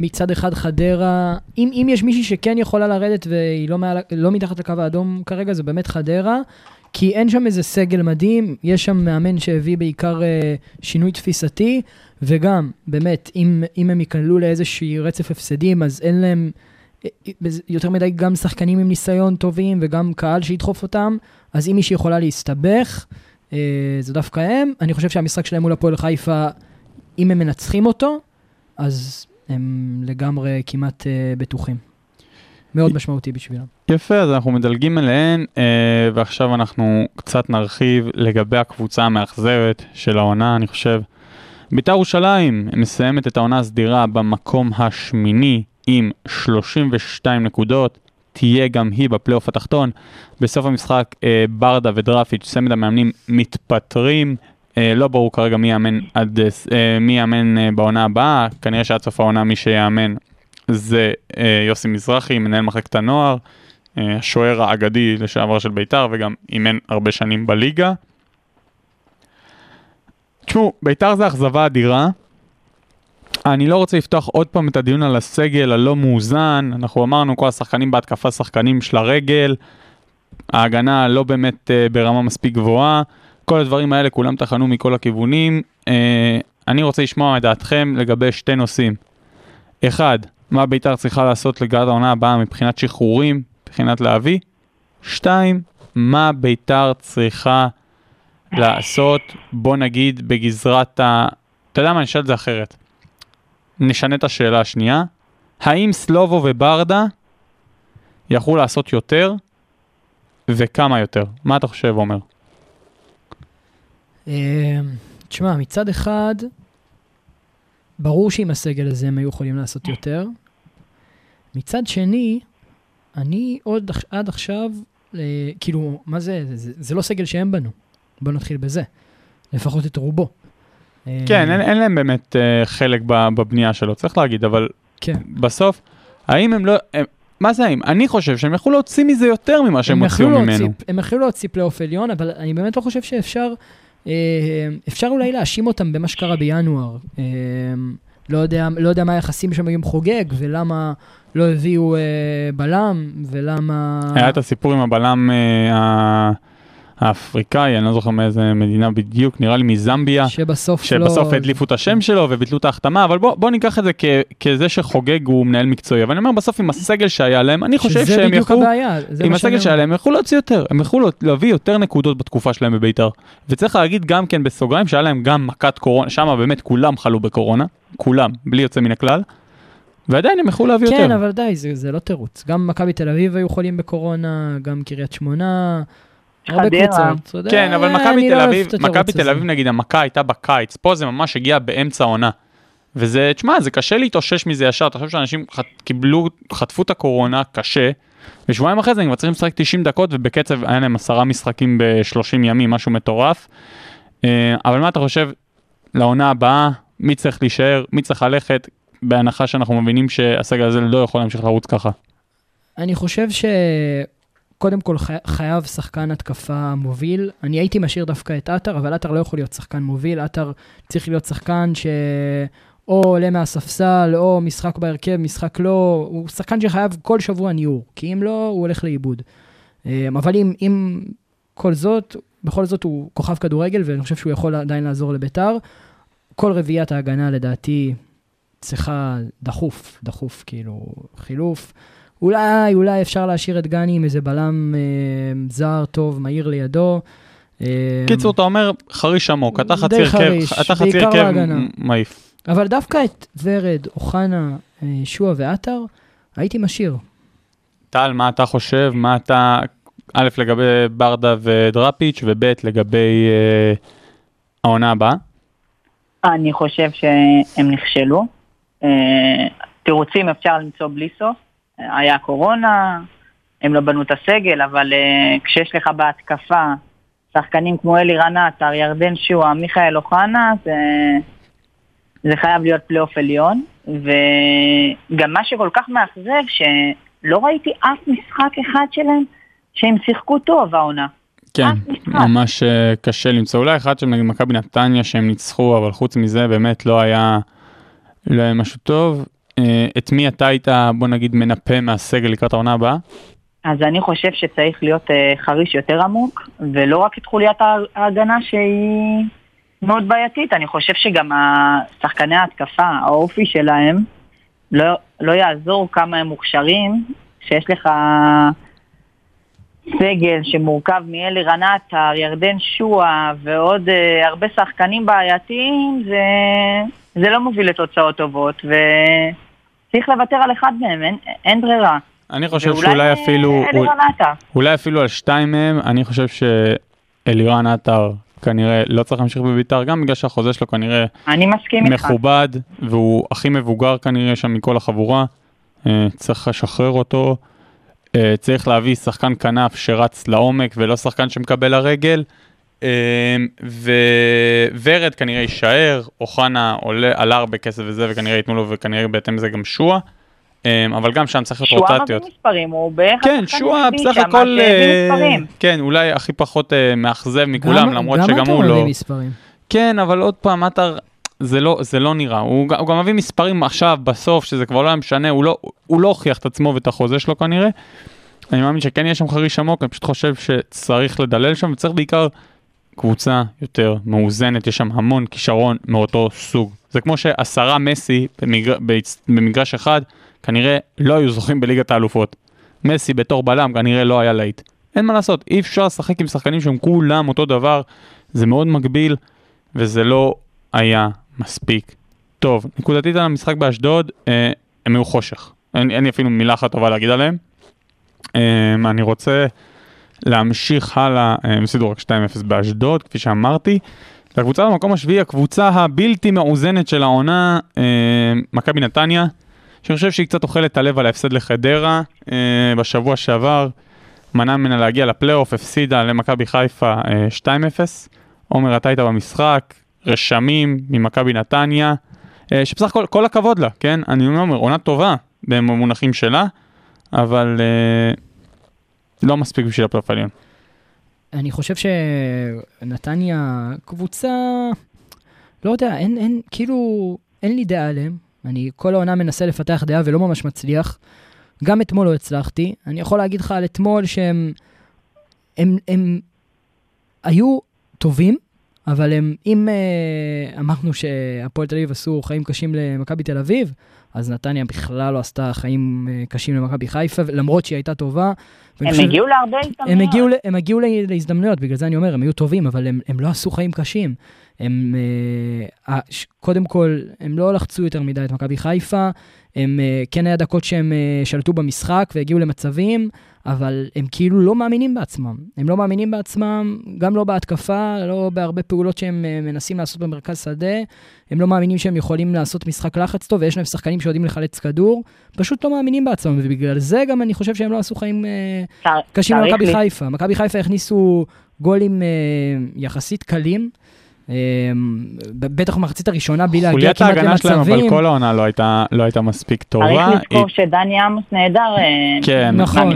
שמצד אחד חדרה, אם, אם יש מישהי שכן יכולה לרדת והיא לא, מעל, לא מתחת לקו האדום כרגע, זה באמת חדרה, כי אין שם איזה סגל מדהים, יש שם מאמן שהביא בעיקר אה, שינוי תפיסתי, וגם, באמת, אם, אם הם ייכללו לאיזשהי רצף הפסדים, אז אין להם אה, אה, יותר מדי גם שחקנים עם ניסיון טובים וגם קהל שידחוף אותם, אז אם מישהי יכולה להסתבך, אה, זה דווקא הם. אני חושב שהמשחק שלהם מול הפועל חיפה, אם הם מנצחים אותו, אז הם לגמרי כמעט אה, בטוחים. מאוד משמעותי בשבילם. יפה, אז אנחנו מדלגים אליהן, אה, ועכשיו אנחנו קצת נרחיב לגבי הקבוצה המאכזבת של העונה, אני חושב. בית"ר ירושלים מסיימת את העונה הסדירה במקום השמיני עם 32 נקודות, תהיה גם היא בפלייאוף התחתון. בסוף המשחק אה, ברדה ודרפיץ', צמד המאמנים, מתפטרים. אה, לא ברור כרגע מי יאמן, עד, אה, מי יאמן אה, בעונה הבאה, כנראה שעד סוף העונה מי שיאמן זה אה, יוסי מזרחי, מנהל מחלקת הנוער, אה, השוער האגדי לשעבר של בית"ר וגם אימן הרבה שנים בליגה. תשמעו, בית"ר זה אכזבה אדירה. אני לא רוצה לפתוח עוד פעם את הדיון על הסגל הלא מאוזן, אנחנו אמרנו כל השחקנים בהתקפה שחקנים של הרגל, ההגנה לא באמת ברמה מספיק גבוהה, כל הדברים האלה כולם טחנו מכל הכיוונים. Uh, אני רוצה לשמוע את דעתכם לגבי שתי נושאים. אחד, מה בית"ר צריכה לעשות לקראת העונה הבאה מבחינת שחרורים, מבחינת להביא. שתיים, מה בית"ר צריכה לעשות, בוא נגיד, בגזרת ה... אתה יודע מה, אני אשאל את זה אחרת. נשנה את השאלה השנייה. האם סלובו וברדה יכלו לעשות יותר, וכמה יותר? מה אתה חושב, עומר? אה, תשמע, מצד אחד, ברור שעם הסגל הזה הם היו יכולים לעשות יותר. מצד שני, אני עוד עד עכשיו, אה, כאילו, מה זה, זה, זה לא סגל שהם בנו. בוא נתחיל בזה. לפחות את רובו. אה, כן, אין, אין להם באמת uh, חלק בבנייה שלו, צריך להגיד, אבל כן. בסוף, האם הם לא... הם, מה זה האם? אני חושב שהם יכלו להוציא מזה יותר ממה שהם הם הוציאו ממנו. להוציא- הם יכלו להוציא פלייאוף עליון, אבל אני באמת לא חושב שאפשר, אה, אפשר אולי להאשים אותם במה שקרה בינואר. אה, לא יודע, לא יודע מה היחסים שם עם חוגג, ולמה לא הביאו אה, בלם, ולמה... היה את הסיפור עם הבלם אה, ה- האפריקאי, אני לא זוכר מאיזה מדינה בדיוק, נראה לי מזמביה. שבסוף לא... שבסוף הדליפו את השם שלו וביטלו את ההחתמה, אבל בוא, בוא ניקח את זה כ, כזה שחוגג הוא מנהל מקצועי. אבל אני אומר, בסוף עם הסגל שהיה להם, אני חושב שזה שהם בדיוק יכלו, הבעיה. זה עם מה הסגל שהיה. להם, הם יכלו להוציא יותר, הם יכלו להביא יותר נקודות בתקופה שלהם בביתר. וצריך להגיד גם כן בסוגריים שהיה להם גם מכת קורונה, שם באמת כולם חלו בקורונה, כולם, בלי יוצא מן הכלל, ועדיין הם יכלו להביא כן, יותר. אבל די, זה, זה לא תירוץ. גם מכבי תל אביב היו חולים בקורונה, גם קריית שמונה, חדרה. כן, אבל מכבי לא תל אוהב אביב, מכבי תל. אביב נגיד המכה הייתה בקיץ, פה זה ממש הגיע באמצע העונה. וזה, תשמע, זה קשה להתאושש מזה ישר, אתה חושב שאנשים קיבלו, חטפו את הקורונה קשה, ושבועיים אחרי זה הם כבר צריכים לשחק 90 דקות, ובקצב היה להם עשרה משחקים ב-30 ימים, משהו מטורף. אה, אבל מה אתה חושב לעונה הבאה, מי צריך להישאר, מי צריך ללכת, בהנחה שאנחנו מבינים שהסגל הזה לא יכול להמשיך לרוץ ככה. אני חושב שקודם כל חי... חייב שחקן התקפה מוביל. אני הייתי משאיר דווקא את עטר, אבל עטר לא יכול להיות שחקן מוביל. עטר צריך להיות שחקן ש... או עולה מהספסל, או משחק בהרכב, משחק לא, הוא שחקן שחייב כל שבוע ניעור, כי אם לא, הוא הולך לאיבוד. אמ, אבל אם, אם כל זאת, בכל זאת הוא כוכב כדורגל, ואני חושב שהוא יכול עדיין לעזור לביתר. כל רביעיית ההגנה לדעתי צריכה דחוף, דחוף, כאילו, חילוף. אולי, אולי אפשר להשאיר את גני עם איזה בלם אה, זר טוב, מהיר לידו. אה, קיצור, אתה אומר חריש עמוק, אתה חצי הרכב, אתה חצי מעיף. אבל דווקא את ורד, אוחנה, אה, שועה ועטר, הייתי משאיר. טל, מה אתה חושב? מה אתה, א', לגבי ברדה ודראפיץ', וב', לגבי אה, העונה הבאה? אני חושב שהם נכשלו. אה, תירוצים אפשר למצוא בלי סוף. היה קורונה, הם לא בנו את הסגל, אבל אה, כשיש לך בהתקפה שחקנים כמו אלירן עטר, ירדן שועה, מיכאל אוחנה, זה, זה חייב להיות פלייאוף עליון. וגם מה שכל כך מאכזב, שלא ראיתי אף משחק אחד שלהם שהם שיחקו טוב העונה. כן. ממש אה, קשה למצוא. אולי אחד שם נגד מכבי נתניה שהם ניצחו, אבל חוץ מזה באמת לא היה, לא היה משהו טוב. אה, את מי אתה היית, בוא נגיד, מנפה מהסגל לקראת העונה הבאה? אז אני חושב שצריך להיות אה, חריש יותר עמוק, ולא רק את חוליית ההג- ההגנה שהיא מאוד בעייתית, אני חושב שגם שחקני ההתקפה, האופי שלהם, לא, לא יעזור כמה הם מוכשרים, שיש לך סגל שמורכב מאלירן עטר, ירדן שועה ועוד אה, הרבה שחקנים בעייתיים, זה, זה לא מוביל לתוצאות טובות, וצריך לוותר על אחד מהם, אין, אין ברירה. אני חושב שאולי אה, אפילו, אלירן עטר. אולי אפילו על שתיים מהם, אני חושב שאלירן עטר כנראה לא צריך להמשיך בביתר, גם בגלל שהחוזה שלו כנראה אני מסכים איתך. מכובד, והוא הכי מבוגר כנראה שם מכל החבורה. אה, צריך לשחרר אותו. אה, צריך להביא שחקן כנף שרץ לעומק ולא שחקן שמקבל לרגל. אה, וורד כנראה יישאר, אוחנה עולה, עלה הרבה כסף וזה, וכנראה ייתנו לו, וכנראה בהתאם לזה גם שועה. אה, אבל גם שם צריך להיות שואה מביא רוטציות. מספרים, הוא בערך כן, שועה בסך הכל, אה, מספרים. כן, אולי הכי פחות אה, מאכזב מכולם, למרות גם שגם הוא לא... מביא מספרים. כן, אבל עוד פעם, עטר, זה לא, זה לא נראה. הוא, הוא גם מביא מספרים עכשיו, בסוף, שזה כבר לא היה משנה, הוא לא, הוא לא הוכיח את עצמו ואת החוזה שלו כנראה. אני מאמין שכן יש שם חריש עמוק, אני פשוט חושב שצריך לדלל שם, וצריך בעיקר קבוצה יותר מאוזנת, יש שם המון כישרון מאותו סוג. זה כמו שעשרה מסי במגר... במגרש אחד, כנראה לא היו זוכים בליגת האלופות. מסי בתור בלם כנראה לא היה להיט. אין מה לעשות, אי אפשר לשחק עם שחקנים שהם כולם אותו דבר, זה מאוד מגביל, וזה לא היה מספיק טוב. נקודתית על המשחק באשדוד, אה, הם היו חושך. אין לי אפילו מילה אחת טובה להגיד עליהם. אה, אני רוצה להמשיך הלאה, אה, הם הפסידו רק 2-0 באשדוד, כפי שאמרתי. והקבוצה במקום השביעי, הקבוצה הבלתי מאוזנת של העונה, אה, מכבי נתניה, שאני חושב שהיא קצת אוכלת את הלב על ההפסד לחדרה אה, בשבוע שעבר, מנע ממנה להגיע לפלייאוף, הפסידה למכבי חיפה אה, 2-0. עומר, אתה היית במשחק, רשמים ממכבי נתניה, אה, שבסך הכל, כל הכבוד לה, כן? אני אומר, עונה טובה במונחים שלה, אבל אה, לא מספיק בשביל הפלייאוף העליון. אני חושב שנתניה קבוצה, לא יודע, אין, אין, כאילו, אין לי דעה עליהם. אני כל העונה מנסה לפתח דעה ולא ממש מצליח. גם אתמול לא הצלחתי. אני יכול להגיד לך על אתמול שהם הם, הם היו טובים, אבל הם, אם אה, אמרנו שהפועל תל אביב עשו חיים קשים למכבי תל אביב, אז נתניה בכלל לא עשתה חיים אה, קשים למכבי חיפה, למרות שהיא הייתה טובה. הם חושב- הגיעו להרבה הזדמנויות. הם הגיעו, הם להזדמנויות, בגלל זה אני אומר, הם היו טובים, אבל הם, הם לא עשו חיים קשים. הם, אה, אה, קודם כל, הם לא לחצו יותר מדי את מכבי חיפה, הם, אה, כן היה דקות שהם שלטו במשחק והגיעו למצבים, אבל הם כאילו לא מאמינים בעצמם. הם לא מאמינים בעצמם, גם לא בהתקפה, לא בהרבה פעולות שהם מנסים לעשות במרכז שדה. הם לא מאמינים שהם יכולים לעשות משחק לחץ טוב, ויש להם שחקנים שיודעים לחלץ כדור. פשוט לא מאמינים בעצמם, ובגלל זה גם אני חושב שהם לא עשו חיים קשים למכבי חיפה. מכבי חיפה הכניסו גולים יחסית קלים. ב- בטח במחצית הראשונה בלי להגיע חוליית כמעט ההגנה שלהם, אבל למצבים. כל העונה לא הייתה, לא הייתה מספיק טובה. צריך לזכור היא- שדני עמוס נהדר. אה, כן, נכון.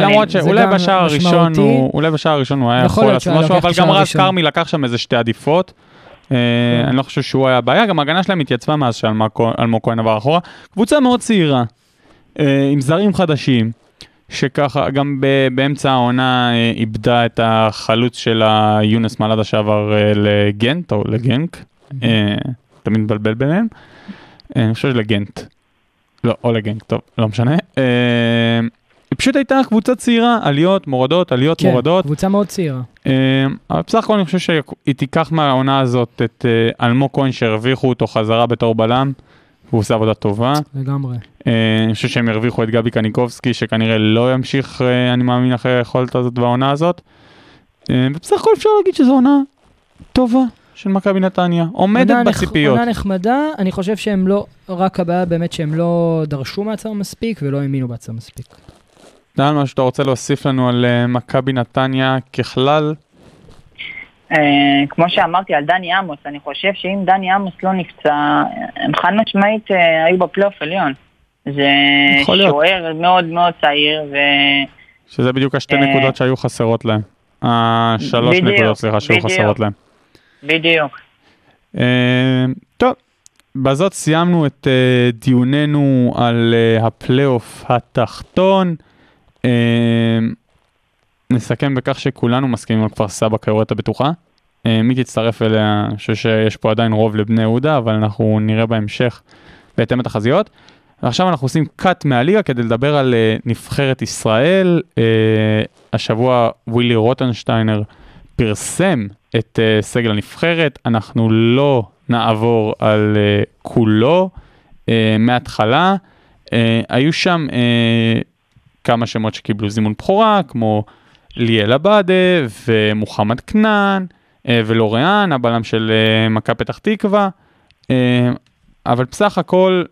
למרות שאולי בשער הראשון. הוא, אולי בשער הראשון הוא היה יכול לעשות משהו, אבל גם רז. כרמי לקח שם איזה שתי עדיפות. אה, כן. אני לא חושב שהוא היה הבעיה, גם ההגנה שלהם התייצבה מאז שאלמוג כהן עבר אחורה. קבוצה מאוד צעירה, אה, עם זרים חדשים, שככה גם ב- באמצע העונה אה, איבדה את החלוץ שלה, יונס מלאדה שעבר אה, לגנט או לגנק, אה, תמיד מבלבל ביניהם. אני חושב שלגנט. לא, או לגנק, טוב, לא משנה. היא פשוט הייתה קבוצה צעירה, עליות, מורדות, עליות, כן, מורדות. קבוצה מאוד צעירה. אבל בסך הכל אני חושב שהיא תיקח מהעונה הזאת את אלמוג כהן שהרוויחו אותו חזרה בתור בלם, והוא עושה עבודה טובה. לגמרי. אה, אני חושב שהם הרוויחו את גבי קניקובסקי, שכנראה לא ימשיך, אה, אני מאמין, אחרי היכולת הזאת בעונה הזאת. אה, ובסך הכל אפשר להגיד שזו עונה טובה של מכבי נתניה, עומדת עונה בציפיות. עונה נחמדה, אני חושב שהם לא, רק הבעיה באמת שהם לא דרשו מעצמם מספיק ולא האמינו בעצמם מספיק. דן, משהו שאתה רוצה להוסיף לנו על מכבי נתניה ככלל? אה, כמו שאמרתי על דני עמוס, אני חושב שאם דני עמוס לא נפצע, הם חד משמעית אה, היו בפלייאוף עליון. זה. שוער מאוד מאוד צעיר, ו... שזה בדיוק השתי אה, נקודות שהיו חסרות להם. השלוש נקודות, סליחה, שהיו. חסרות להם. בדיוק. טוב, בזאת סיימנו את דיוננו על הפלייאוף התחתון. נסכם בכך שכולנו מסכימים על כפר סבא כיורדת הבטוחה. אה, מי תצטרף אליה? אני חושב שיש פה עדיין רוב לבני יהודה, אבל אנחנו נראה בהמשך בהתאם לתחזיות. ועכשיו אנחנו עושים קאט מהליגה כדי לדבר על אה, נבחרת ישראל. אה, השבוע ווילי רוטנשטיינר פרסם את סגל הנבחרת, אנחנו לא נעבור על כולו מההתחלה. היו שם כמה שמות שקיבלו זימון בכורה, כמו ליאל עבאדה ומוחמד כנען אה, ולוריאן, הבלם של אה, מכבי פתח תקווה, אה, אבל בסך הכל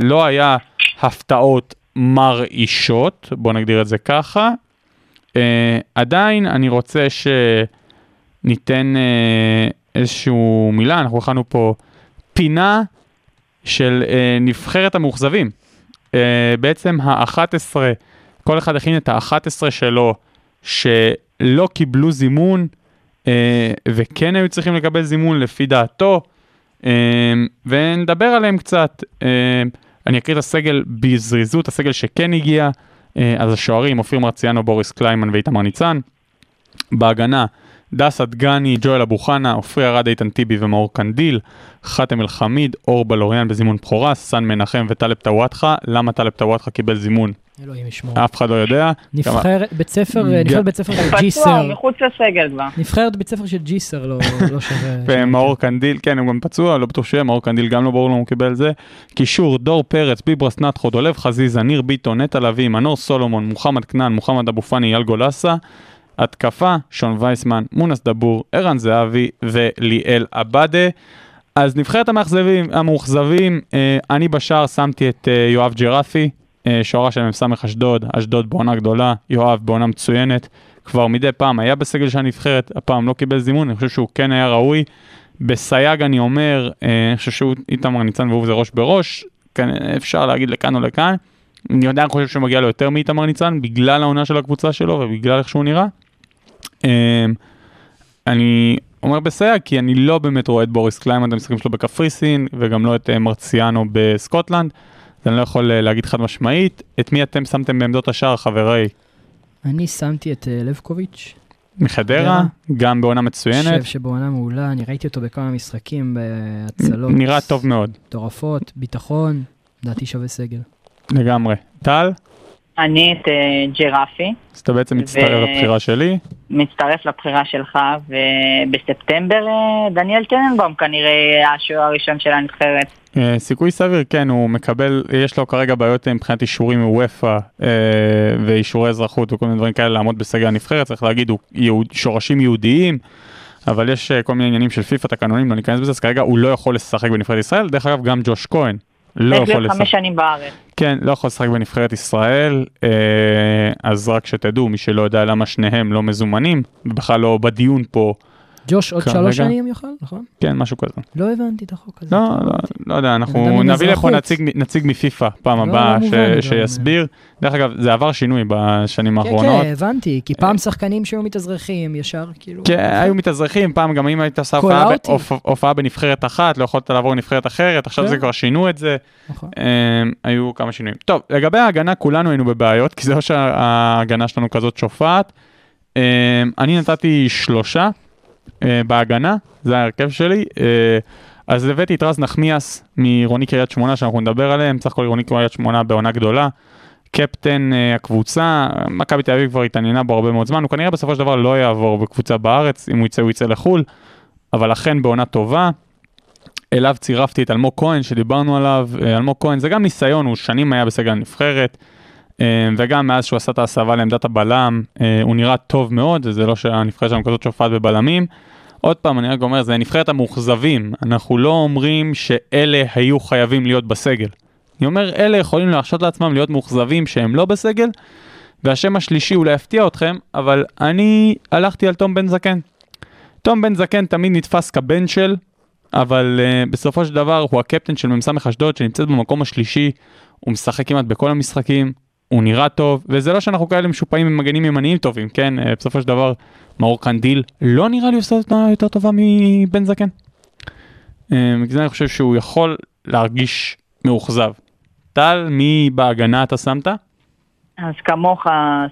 לא היה הפתעות מרעישות, בוא נגדיר את זה ככה. עדיין אני רוצה שניתן איזשהו מילה, אנחנו הכנו פה פינה של נבחרת המאוכזבים. בעצם ה-11, כל אחד הכין את ה-11 שלו שלא קיבלו זימון אה, וכן היו צריכים לקבל זימון לפי דעתו, אה, ונדבר עליהם קצת. אה, אני אקריא את הסגל בזריזות, הסגל שכן הגיע, אה, אז השוערים אופיר מרציאנו, בוריס קליימן ואיתמר ניצן. בהגנה, דסה דגני, ג'ואל אבו חנה, עופרי ארד, איתן טיבי ומאור קנדיל, חאתם אל-חמיד, אור בלוריאן בזימון בכורה, סאן מנחם וטלב טוואטחה. למה טלב טוואטחה קיבל זימון? אלוהים ישמור. אף אחד לא יודע. נבחרת בית ספר, נבחרת בית ספר של פצוע, ג'יסר. מחוץ לסגל כבר. נבחרת בית ספר של ג'יסר לא לא שווה. ומאור קנדיל, כן, הוא גם פצוע, לא בטוח שיהיה, מאור קנדיל גם לא ברור לנו הוא קיבל זה. קישור, דור פרץ, ביברס נתחו, דולב חזיזה, ניר ביטון, נטע לביא, מנור סולומון, מוחמד כנען, מוחמד אבו פאני, אייל גולסה. התקפה, שון וייסמן, מונס דבור, ערן זהבי וליאל עבאדה. אז נבחרת המאכזבים, המאוכזבים, אה, אני בשער שמתי את אה, יואב ג'רפי, אה, שוערה של מ"ס אשדוד, אשדוד בעונה גדולה, יואב בעונה מצוינת, כבר מדי פעם היה בסגל של הנבחרת, הפעם לא קיבל זימון, אני חושב שהוא כן היה ראוי. בסייג אני אומר, אה, אני חושב שהוא איתמר ניצן והוא זה ראש בראש, כן, אפשר להגיד לכאן או לכאן. אני עדיין חושב שהוא מגיע לו יותר מאיתמר ניצן, בגלל העונה של הקבוצה שלו ובגלל איך שהוא נראה. אה, אני אומר בסייג כי אני לא באמת רואה את בוריס קליימן, את המשחקים שלו בקפריסין, וגם לא את מרציאנו בסקוטלנד. אני לא יכול אה, להגיד חד משמעית. את מי אתם שמתם בעמדות השער, חברי? אני שמתי את אה, לבקוביץ', מחדרה, חדרה. גם בעונה מצוינת. חושב שבעונה מעולה, אני ראיתי אותו בכמה משחקים בהצלות. נראה טוב מאוד, מטורפות, ביטחון, לדעתי שווה סגל. לגמרי. טל, אני את אה, ג'רפי, אז אתה בעצם מצטרף לבחירה שלי. מצטרף לבחירה שלך, ובספטמבר אה, דניאל טננבאום כנראה השוער הראשון של הנבחרת. אה, סיכוי סביר, כן, הוא מקבל, יש לו כרגע בעיות מבחינת אישורים מוופא ואישורי אזרחות וכל מיני דברים כאלה לעמוד בסגל הנבחרת, צריך להגיד, הוא יהוד, שורשים יהודיים, אבל יש כל מיני עניינים של פיפ"א, תקנונים, לא ניכנס בזה, אז כרגע הוא לא יכול לשחק בנבחרת ישראל, דרך אגב גם ג'וש כהן לא יכול להיות לשחק, חמש שנים בארץ. כן, לא יכול לשחק בנבחרת ישראל, אה, אז רק שתדעו, מי שלא יודע למה שניהם לא מזומנים, בכלל לא בדיון פה, ג'וש עוד. שלוש שנים יוכל, נכון? כן, משהו כזה. לא הבנתי את החוק הזה. לא, לא, לא יודע, אנחנו נביא לפה. נציג, נציג מפיפ"א פעם לא, הבאה לא לי, שיסביר. דרך אגב, זה עבר שינוי בשנים כן, האחרונות. כן, הבנתי, כי פעם שחקנים שהיו מתאזרחים, ישר כאילו... כן, היו מתאזרחים, פעם גם אם היית עושה הופעה בנבחרת אחת, לא יכולת לעבור לנבחרת אחרת, עכשיו כן. זה כבר שינו את זה, נכון. אמ, היו כמה שינויים. טוב, לגבי ההגנה כולנו היינו בבעיות, כי זה לא שההגנה שלנו כזאת שופעת. אמ, אני נתתי שלושה אה, בהגנה, זה ההרכב שלי. אה, אז הבאתי את רז נחמיאס מעירוני קריית שמונה, שאנחנו נדבר עליהם, סך הכל עירוני קריית שמונה בעונה גדולה. קפטן אה, הקבוצה, מכבי תל אביב כבר התעניינה בו הרבה מאוד זמן, הוא כנראה בסופו של דבר לא יעבור בקבוצה בארץ, אם הוא יצא הוא יצא לחו"ל, אבל אכן בעונה טובה. אליו צירפתי את אלמוג כהן שדיברנו עליו, אה, אלמוג כהן זה גם ניסיון, הוא שנים היה בסגל הנבחרת, אה, וגם מאז שהוא עשה את ההסבה לעמדת הבלם, אה, הוא נראה טוב מאוד, זה לא שהנבחרת שלנו כזאת שופעת בבלמים. עוד פעם, אני רק אומר, זה נבחרת המאוכזבים, אנחנו לא אומרים שאלה היו חייבים להיות בסגל. אני אומר, אלה יכולים להרשות לעצמם להיות מאוכזבים שהם לא בסגל, והשם השלישי אולי יפתיע אתכם, אבל אני הלכתי על תום בן זקן. תום בן זקן תמיד נתפס כבן של, אבל uh, בסופו של דבר הוא הקפטן של מ"ס אשדוד שנמצאת במקום השלישי, הוא משחק כמעט בכל המשחקים, הוא נראה טוב, וזה לא שאנחנו כאלה משופעים עם מגנים ימניים טובים, כן? Uh, בסופו של דבר, מאור קנדיל לא נראה לי עושה תנועה יותר טובה מבן זקן. בגלל זה אני חושב שהוא יכול להרגיש מאוכזב. טל, מי בהגנה אתה שמת? אז כמוך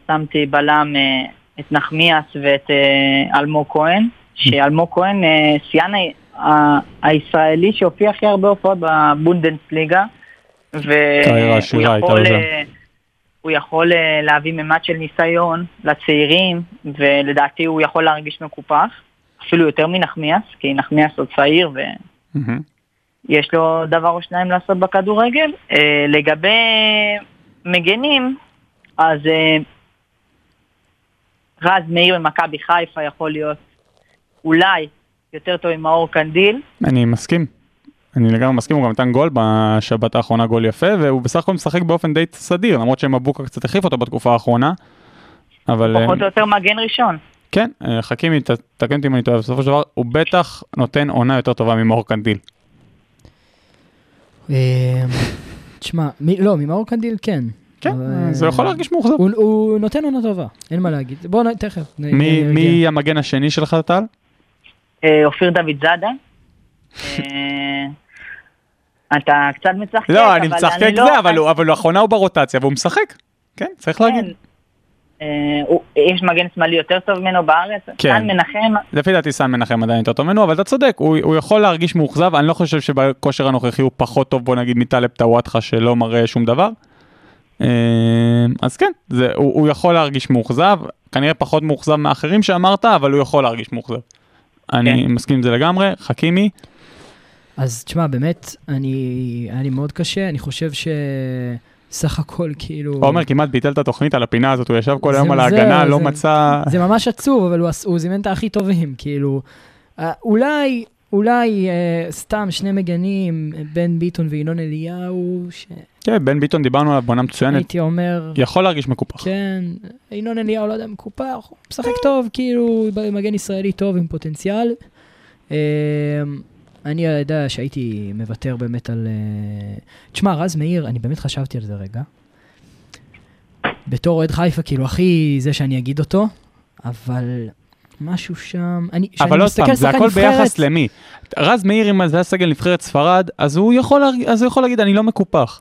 שמתי בלם אה, את נחמיאס ואת אה, אלמוג כהן, שאלמוג כהן אה, שיאן הישראלי שהופיע הכי הרבה הופעות בבונדנסליגה. קריירה והוא עשירה הייתה יכול, לזה. הוא יכול אה, להביא ממד של ניסיון לצעירים, ולדעתי הוא יכול להרגיש מקופח, אפילו יותר מנחמיאס, כי נחמיאס עוד צעיר ו... יש לו דבר או שניים לעשות בכדורגל. אה, לגבי מגנים, אז אה, רז מאיר ממכבי חיפה יכול להיות אולי יותר טוב עם מאור קנדיל. אני מסכים. אני לגמרי מסכים, הוא גם נתן גול בשבת האחרונה, גול יפה, והוא בסך הכל משחק באופן די סדיר, למרות שמבוקה קצת החליף אותו בתקופה האחרונה. אבל אה, פחות או יותר מגן ראשון. כן, אה, חכימי, ת- תקן אותי אם אני טועה, בסופו של דבר הוא בטח נותן עונה יותר טובה ממאור קנדיל. אה, תשמע, לא, ממאור קנדיל כן. כן, זה יכול להרגיש מאוכזב. הוא- נותן עונה טובה, אין מה להגיד. בוא נ- תכף. מי- המגן השני שלך, טל? אה, אופיר דוד זאדה. אתה קצת מצחקק, לא, אני מצחקק אני לא- זה, אבל לאחרונה הוא ברוטציה והוא משחק. כן, צריך כן. להגיד. אה, יש מגן שמאלי יותר טוב ממנו בארץ. כן. סן מנחם, לפי דעתי סן מנחם עדיין יותר טוב ממנו, אבל אתה צודק, הוא, הוא יכול להרגיש מאוכזב, אני לא חושב שבכושר הנוכחי הוא פחות טוב, בוא נגיד, מטלב טוואטחה שלא מראה שום דבר. אה, אז כן, זה, הוא, הוא יכול להרגיש מאוכזב, כנראה פחות מאוכזב מאחרים שאמרת, אבל הוא יכול להרגיש מאוכזב. אני כן. מסכים עם זה לגמרי, חכימי, אז תשמע, באמת, אני, היה לי מאוד קשה, אני חושב שסך הכל כאילו... עומר כמעט ביטל את התוכנית על הפינה הזאת, הוא ישב כל היום על ההגנה, לא מצא... זה ממש עצוב, אבל הוא, זימן את הכי טובים, כאילו. אה, אולי, אולי אה, סתם שני מגנים, בן ביטון וינון אליהו, שהייתי כן, בן ביטון דיברנו עליו בעונה מצוינת, אומר, יכול להרגיש מקופח. כן, ינון אליהו לא יודע, מקופח, הוא משחק טוב, כאילו, מגן ישראלי טוב עם פוטנציאל. אה, אני יודע שהייתי מוותר באמת על... אה, תשמע, רז מאיר, אני באמת חשבתי על זה רגע. בתור אוהד חיפה, כאילו, הכי זה שאני אגיד אותו, אבל משהו שם... אני, אבל מסתכל פעם, זה הכל נבחרת- ביחס למי. רז מאיר, אם זה היה סגל נבחרת ספרד, אז הוא יכול, אז הוא יכול להגיד, אני לא מקופח.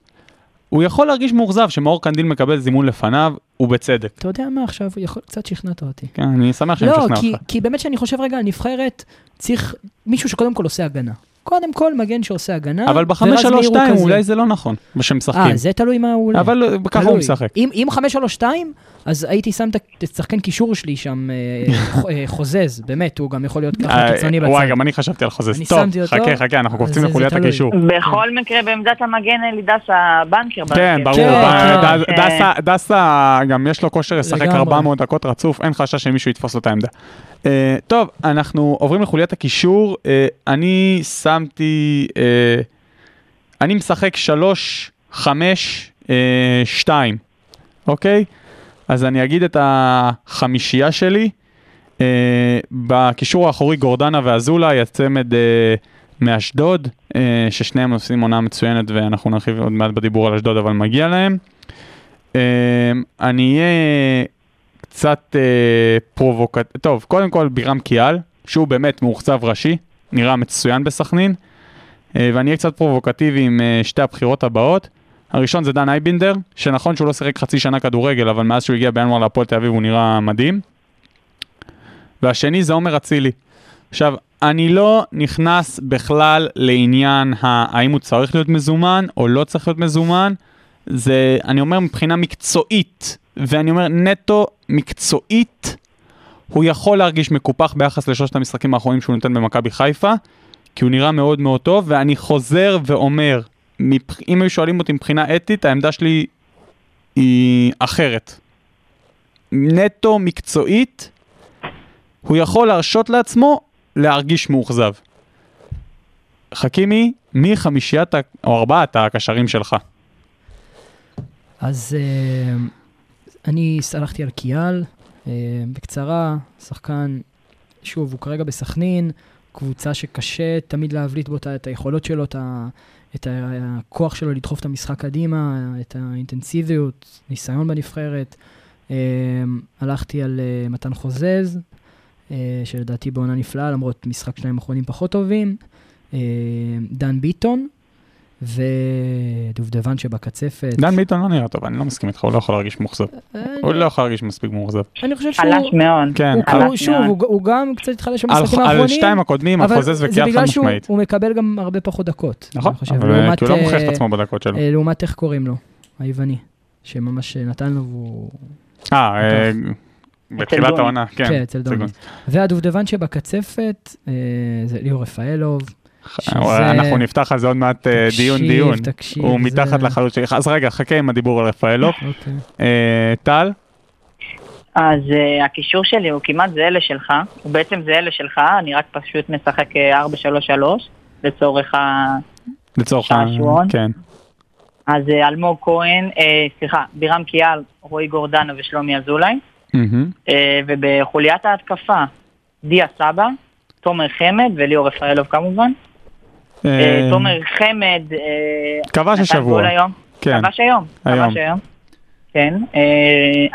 הוא יכול להרגיש מאוכזב שמאור קנדיל מקבל זימון לפניו, ובצדק. אתה יודע מה עכשיו, יכול, קצת שכנעת אותי. כן, אני שמח שאני לא, משכנע כי, אותך. כי באמת שאני חושב רגע על נבחרת, צריך מישהו שקודם כל עושה הגנה. קודם כל מגן שעושה הגנה, אבל ורז בחמש שלוש מאיר הוא שתיים כזה. אולי זה לא נכון, ושמשחקים. אה, זה תלוי מה הוא... אבל ככה הוא. משחק. אם, אם 5-3-2, אז הייתי שם את השחקן קישור שלי שם, אה, אה, חוזז, באמת, הוא גם יכול להיות ככה אה, קיצוני בצד. וואי, גם אני חשבתי על חוזז. טוב, חכה, חכה, אנחנו קופצים לחוליית. הקישור. בכל מקרה בעמדת המגן אלי דסה בנקר. כן, בהרכב. ברור. כן, כן. ד- דסה- דסה, גם יש לו כושר לשחק לגמרי. 400 דקות רצוף, אין חשש שמישהו יתפוס לו את העמדה. טוב, אנחנו עוברים לחוליית הקישור. אני שמתי... אני משחק 3, 5, 2, אוקיי? אז אני אגיד את החמישייה שלי. אה, בקישור האחורי גורדנה ואזולאי, הצמד אה, מאשדוד, אה, ששניהם עושים עונה מצוינת ואנחנו נרחיב עוד מעט בדיבור על אשדוד, אבל מגיע להם. אה, אני אהיה קצת אה, פרובוקט... טוב, קודם כל בירם קיאל, שהוא באמת מאוכזב ראשי, נראה מצוין בסכנין, ואני אהיה קצת פרובוקטיבי עם שתי הבחירות הבאות. הראשון זה דן אייבינדר, שנכון שהוא לא שיחק חצי שנה כדורגל, אבל מאז שהוא הגיע בינואר להפועל תל אביב הוא נראה מדהים. והשני זה עומר אצילי. עכשיו, אני לא נכנס בכלל לעניין האם הוא צריך להיות מזומן או לא צריך להיות מזומן. זה, אני אומר מבחינה מקצועית, ואני אומר נטו מקצועית, הוא יכול להרגיש מקופח ביחס לשלושת המשחקים האחרונים שהוא נותן במכבי חיפה, כי הוא נראה מאוד מאוד טוב, ואני חוזר ואומר. אם היו שואלים אותי מבחינה אתית, העמדה שלי היא אחרת. נטו מקצועית, הוא יכול להרשות לעצמו להרגיש מאוכזב. חכימי, מי חמישיית או ארבעת הקשרים שלך? אז אה, אני סלחתי על קיאל, אה, בקצרה, שחקן, שוב, הוא כרגע בסכנין, קבוצה שקשה תמיד להבליט בו את היכולות שלו, את, את הכוח שלו לדחוף את המשחק קדימה, את האינטנסיביות, ניסיון בנבחרת. אה, הלכתי על אה, מתן חוזז, אה, שלדעתי בעונה נפלאה, למרות משחק שניים האחרונים פחות טובים. דן ביטון. ודובדבן שבקצפת. דן ביטון לא נראה טוב, אני לא מסכים איתך, הוא לא יכול להרגיש מאוכזב. אה, הוא לא יכול להרגיש מספיק מאוכזב. אני חושב שהוא... חלש מאוד. כן, על- הוא, שוב, הוא, גם קצת התחלש על במשחקים על האחרונים, שתיים הקודמים, על אבל חוזז זה וקיאל חד בגלל שהוא משמעית. הוא מקבל גם הרבה פחות דקות. נכון, אבל כי הוא לא אה, מוכיח את עצמו בדקות שלו. אה, לעומת איך קוראים לו, היווני, שממש נתן לו והוא... אה, אה, בתחילת. העונה, כן. כן, אצל. סגון. והדובדבן שבקצפת, אה, זה ליאור רפאלוב, וואי, אנחנו נפתח על זה עוד מעט אה, תקשיב, דיון דיון. תקשיב, הוא זה- מתחת לחלוץ שלי. אז רגע, חכה עם הדיבור על רפאלוב. אוקיי. אה, טל? אז uh, הקישור שלי הוא כמעט זהה לשלך, הוא בעצם זהה לשלך, אני רק פשוט משחק אה, 4-3-3 לצורך ה... לצורך ה... כן. אז אה, אלמוג כהן, אה, סליחה, בירם קיאל, רועי גורדנה ושלומי אזולאי, מהמם. אה, ובחוליית ההתקפה, דיה סבא, תומר חמד וליאור רפאלוב כמובן. אה, אה, תומר חמד אה, כבש השבוע. כן. כבש היום. היום. כבש היום. כן.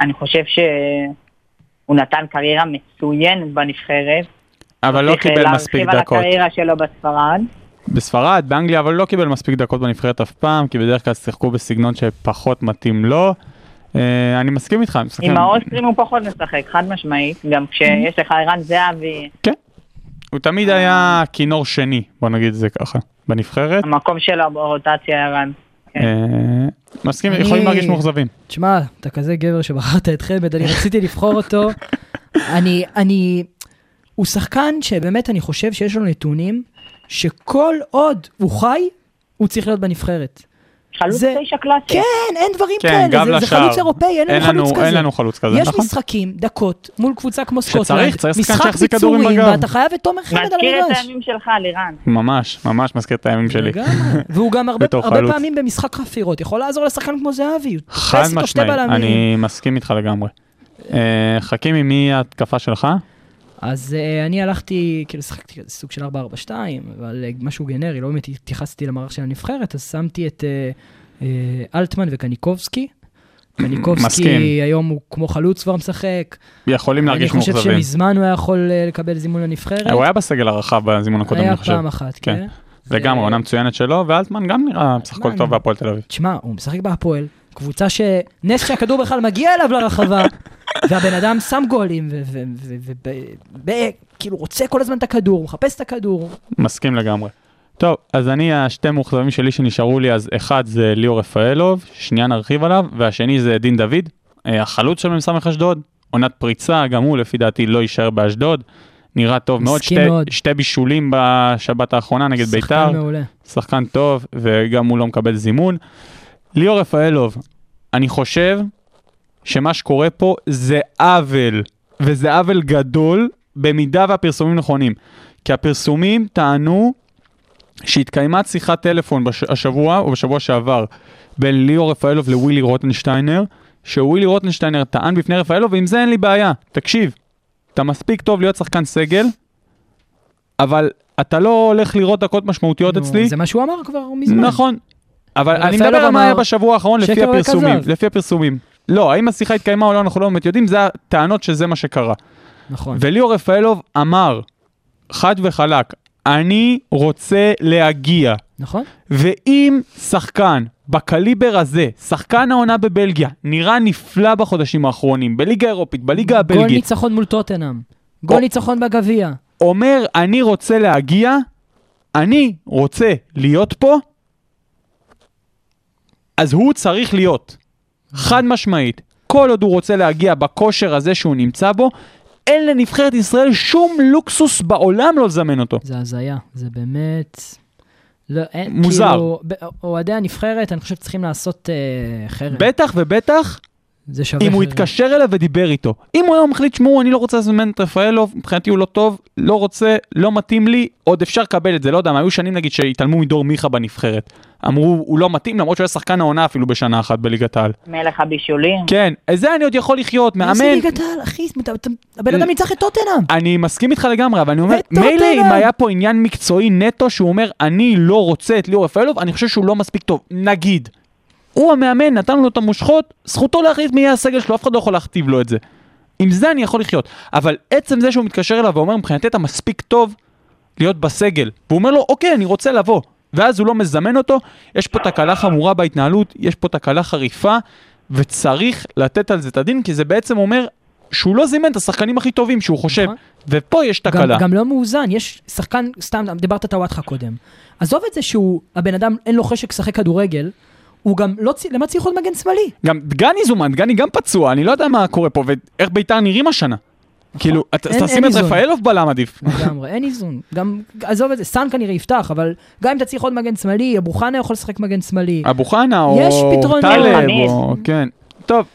אני חושב שהוא נתן קריירה מצוינת בנבחרת. אבל לא קיבל מספיק להרחיב על דקות. הקריירה שלו בספרד. בספרד, באנגליה, אבל לא קיבל מספיק דקות בנבחרת אף פעם, כי בדרך כלל שיחקו בסגנון שפחות מתאים לו. אני מסכים איתך. הם משחקים- עם האוסטרים הוא פחות משחק, חד משמעית. גם כשיש לך ערן זהבי, הוא תמיד היה כינור שני, בוא נגיד את זה ככה, בנבחרת. המקום שלו ברוטציה. כן. אה, מסכים, יכולים להרגיש מאוכזבים. תשמע, אתה כזה גבר שבחרת את חמד, אני רציתי לבחור אותו. אני, אני, הוא שחקן שבאמת אני חושב שיש לו נתונים, שכל עוד הוא חי, הוא צריך להיות בנבחרת. חלוץ זה- תשע קלאסי. כן, אין דברים כן, כאלה, גב זה, זה לשער. חלוץ אירופאי, אין אין לנו חלוץ לנו- כזה. אין לנו חלוץ כזה, יש נכון? משחקים, דקות, מול קבוצה כמו שצריך, סקוטלנד, צריך שחקן משחק שיחזיק כדורים ביצורים, בגב. ואתה חייב את תומר חמד על מזכיר את המגרש. הימים שלך, לירן. ממש, ממש מזכיר את הימים שלי. והוא גם הרבה, הרבה חלוץ. פעמים במשחק חפירות, יכול לעזור לשחקן כמו זהבי. חד משמעית. אני מסכים איתך לגמרי. אה, חכימי, מי ההתקפה שלך? אז uh, אני הלכתי, כאילו שיחקתי סוג של 4-4-2, אבל uh, משהו גנרי, לא באמת התייחסתי למערך של הנבחרת, אז שמתי את uh, uh, אלטמן וקניקובסקי. קניקובסקי. היום הוא כמו חלוץ כבר משחק. יכולים אני להרגיש חושב מאוכזבים. שמזמן הוא היה יכול uh, לקבל זימון לנבחרת. הוא היה בסגל הרחב בזימון הקודם, היה אני חושב. פעם אחת, כן. כן. לגמרי, עונה מצוינת שלו, ואלטמן גם נראה בסך הכל. טוב בהפועל תל אביב. תשמע, הוא משחק בהפועל, קבוצה שנס שהכדור בכלל מגיע אליו לרחבה, והבן אדם שם גולים, וכאילו רוצה כל הזמן את הכדור, מחפש את הכדור. מסכים לגמרי. טוב, אז אני, השתי מאוכזבים שלי שנשארו לי, אז אחד זה ליאור רפאלוב, שנייה נרחיב עליו, והשני זה דין דוד, אה, החלוץ של מ"ס אשדוד, עונת פריצה, גם הוא לפי דעתי לא יישאר באשדוד, נראה טוב מאוד, שתי, מאוד. שתי בישולים בשבת האחרונה נגד ביתר, שחקן מעולה. שחקן טוב, וגם הוא לא מקבל זימון. ליאור רפאלוב, אני חושב שמה שקורה פה זה עוול, וזה עוול גדול, במידה והפרסומים נכונים. כי הפרסומים טענו שהתקיימה שיחת טלפון בש... השבוע או בשבוע שעבר בין ליאור רפאלוב לווילי רוטנשטיינר, שווילי רוטנשטיינר טען בפני רפאלוב, ועם זה אין לי בעיה. תקשיב, אתה מספיק טוב להיות שחקן סגל, אבל אתה לא הולך לראות דקות משמעותיות נו, אצלי. זה מה שהוא אמר כבר מזמן. נכון. אבל אני מדבר על מה היה בשבוע האחרון לפי הפרסומים. לפי הפרסומים. לא, האם השיחה התקיימה או לא, אנחנו לא באמת יודעים, זה הטענות שזה מה שקרה. נכון. וליאור רפאלוב אמר, חד וחלק, אני רוצה להגיע. נכון? ואם שחקן בקליבר הזה, שחקן העונה בבלגיה, נראה נפלא בחודשים האחרונים, בליגה האירופית, בליגה גול הבלגית, ניצחון מול טוטנאם. גול ניצחון בגביע. אומר, אני רוצה להגיע, אני רוצה להיות פה, אז הוא צריך להיות. חד משמעית. כל עוד הוא רוצה להגיע בכושר הזה שהוא נמצא בו, אין לנבחרת ישראל שום לוקסוס בעולם לא לזמן אותו. זה הזיה. זה באמת... לא, אין, מוזר. כאילו, אוהדי הנבחרת, אני חושב צריכים לעשות אה, חרם. בטח ובטח זה שווה אם הוא חרם. יתקשר אליו ודיבר איתו. אם הוא היום מחליט, שמעו, אני לא רוצה לזמן את רפאלוב, מבחינתי הוא לא טוב, לא רוצה, לא מתאים לי, עוד אפשר לקבל את זה, לא יודע, היו שנים נגיד שהתעלמו מדור מיכה בנבחרת. אמרו, הוא לא מתאים, למרות שהוא היה שחקן העונה אפילו בשנה אחת בליגת העל. מלך הבישולים. כן, את זה אני עוד יכול לחיות, מה מאמן. ליגת העל, אחי? הבן אדם ניצח את טוטנאם. אני מסכים איתך לגמרי, אבל אני אומר. מילא אם היה פה עניין מקצועי נטו שהוא אומר, אני לא רוצה את ליאור רפאלוב, אני חושב שהוא לא מספיק טוב. נגיד. הוא המאמן, נתנו לו את המושכות, זכותו להחליט מי יהיה הסגל שלו, אף אחד לא יכול להכתיב לו את זה. עם זה אני יכול לחיות. אבל עצם זה שהוא מתקשר אליו ואומר, מבחינתי אתה מספיק טוב להיות בסגל, והוא אומר לו, אוקיי, אני רוצה לבוא. ואז הוא לא מזמן אותו, יש פה תקלה חמורה בהתנהלות, יש פה תקלה חריפה, וצריך לתת על זה את הדין, כי זה בעצם אומר שהוא לא זימן את השחקנים הכי טובים שהוא חושב, נכון. ופה יש תקלה. גם, גם לא מאוזן, יש שחקן, סתם, דיברת טוואטחה קודם. עזוב את זה שהוא, הבן אדם אין לו חשק לשחק כדורגל, הוא גם לא, למה צריך עוד מגן שמאלי? גם דגני זומן, דגני גם פצוע, אני לא יודע מה קורה פה, ואיך ביתר נראים השנה. כאילו, תשים את. רפאלוב בלם עדיף. לגמרי, אין איזון. גם, עזוב את זה, סאן כנראה יפתח, אבל גם אם אתה צריך עוד מגן שמאלי, אבו חנה יכול לשחק מגן שמאלי. אבו חנה או. טלב. או... כן. טוב,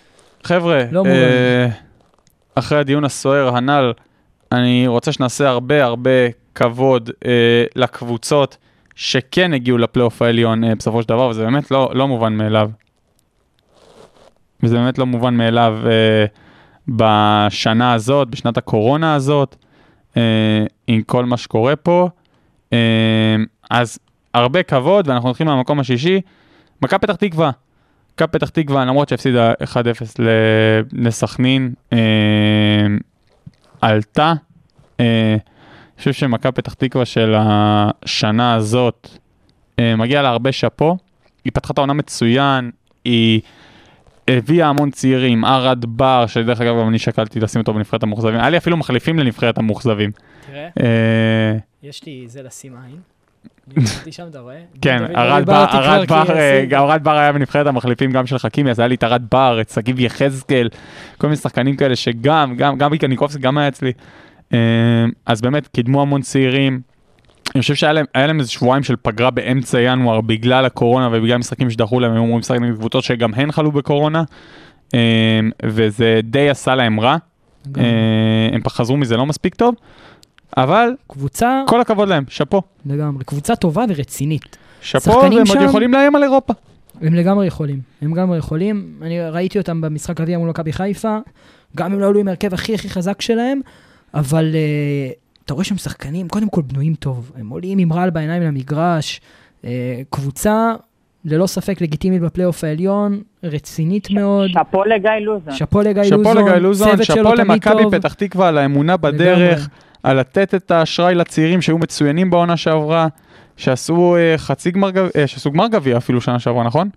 חבר'ה, לא. אה, אחרי הדיון הסוער הנ"ל, אני רוצה שנעשה הרבה הרבה כבוד אה, לקבוצות שכן הגיעו לפלייאוף העליון אה, בסופו של דבר, וזה באמת לא, לא מובן מאליו. וזה באמת לא מובן מאליו בשנה הזאת, בשנת הקורונה הזאת, אה, עם כל מה שקורה פה. אה, אז הרבה כבוד, ואנחנו הולכים מהמקום השישי. מכבי פתח תקווה. מכבי פתח תקווה, למרות שהפסידה 1-0 ל- לסכנין, אה, עלתה. אה, אני חושב שמכבי פתח תקווה של השנה הזאת, אה, מגיע לה הרבה שאפו. היא פתחה את העונה מצוין, היא הביאה המון צעירים, ארד בר, שדרך אגב גם אני שקלתי לשים אותו בנבחרת המאוכזבים. היה לי אפילו מחליפים לנבחרת המאוכזבים. תראה, אה, יש לי זה לשים עין. כן, בר, אה, ארד בר היה בנבחרת המחליפים גם של חכימי, אז היה לי את ארד בר, את שגיב יחזקאל, כל מיני שחקנים כאלה שגם, גם, גם איקניקובסקי גם היה אצלי. אה, אז באמת, קידמו המון צעירים. אני חושב שהיה להם, להם איזה שבועיים של פגרה באמצע ינואר בגלל הקורונה ובגלל משחקים שדחו להם, הם אמורים לשחק נגד קבוצות שגם הן חלו בקורונה, אה, וזה די עשה להם רע. גם. אה, הם חזרו מזה לא מספיק טוב, אבל קבוצה, כל הכבוד להם, שאפו. לגמרי, קבוצה טובה ורצינית. שאפו, והם עוד שם- יכולים לאיים על אירופה. הם לגמרי יכולים, הם לגמרי יכולים. אני ראיתי אותם במשחק גביע מול מכבי חיפה, גם אם לא עלו עם ההרכב הכי הכי חזק שלהם, אבל uh, אתה רואה שהם שחקנים, קודם כל בנויים טוב. הם עולים עם רעל בעיניים למגרש. Uh, קבוצה, ללא ספק לגיטימית בפלייאוף העליון, רצינית מאוד. שאפו לגיא לוזון. שאפו לגיא שאפו לוזון, לגיא לוזון, שאפו למכבי. פתח תקווה על האמונה בדרך, לגמרי. על לתת את האשראי לצעירים שהיו מצוינים בעונה שעברה, שעשו אה, חצי גמר גביע, אה, שעשו גמר גביע אפילו שנה שעברה, נכון?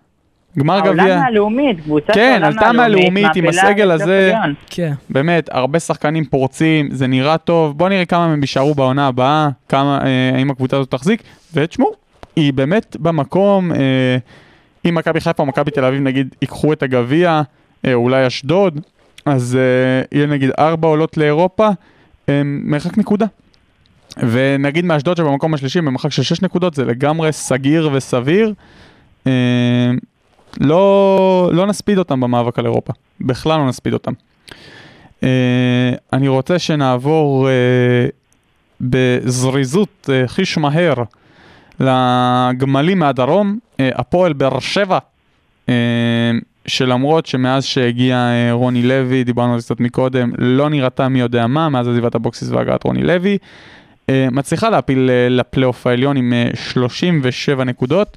גמר גביע, העולם מהלאומית, קבוצה כן, של העולם עלתה מהלאומית עם הסגל הזה. כן, באמת, הרבה שחקנים פורצים, זה נראה טוב, בוא נראה כמה מהם יישארו בעונה הבאה, כמה, אה, האם הקבוצה הזאת תחזיק, ותשמעו, היא באמת במקום, אה, אם מכבי חיפה או מכבי תל אביב נגיד ייקחו את הגביע, אה, אולי אשדוד, אז אה, יהיה נגיד ארבע עולות לאירופה, אה, מרחק נקודה. ונגיד מאשדוד שבמקום השלישי במרחק של שש נקודות זה לגמרי סגיר וסביר. אה, לא, לא נספיד אותם במאבק על אירופה, בכלל לא נספיד אותם. אה, אני רוצה שנעבור אה, בזריזות, אה, חיש מהר, לגמלים מהדרום, הפועל באר שבע, שלמרות שמאז שהגיע רוני לוי, דיברנו על זה קצת מקודם, לא נראתה מי יודע מה, מאז עזיבת אבוקסיס והגעת רוני לוי, מצליחה להפיל לפלייאוף העליון עם אה, 37 נקודות.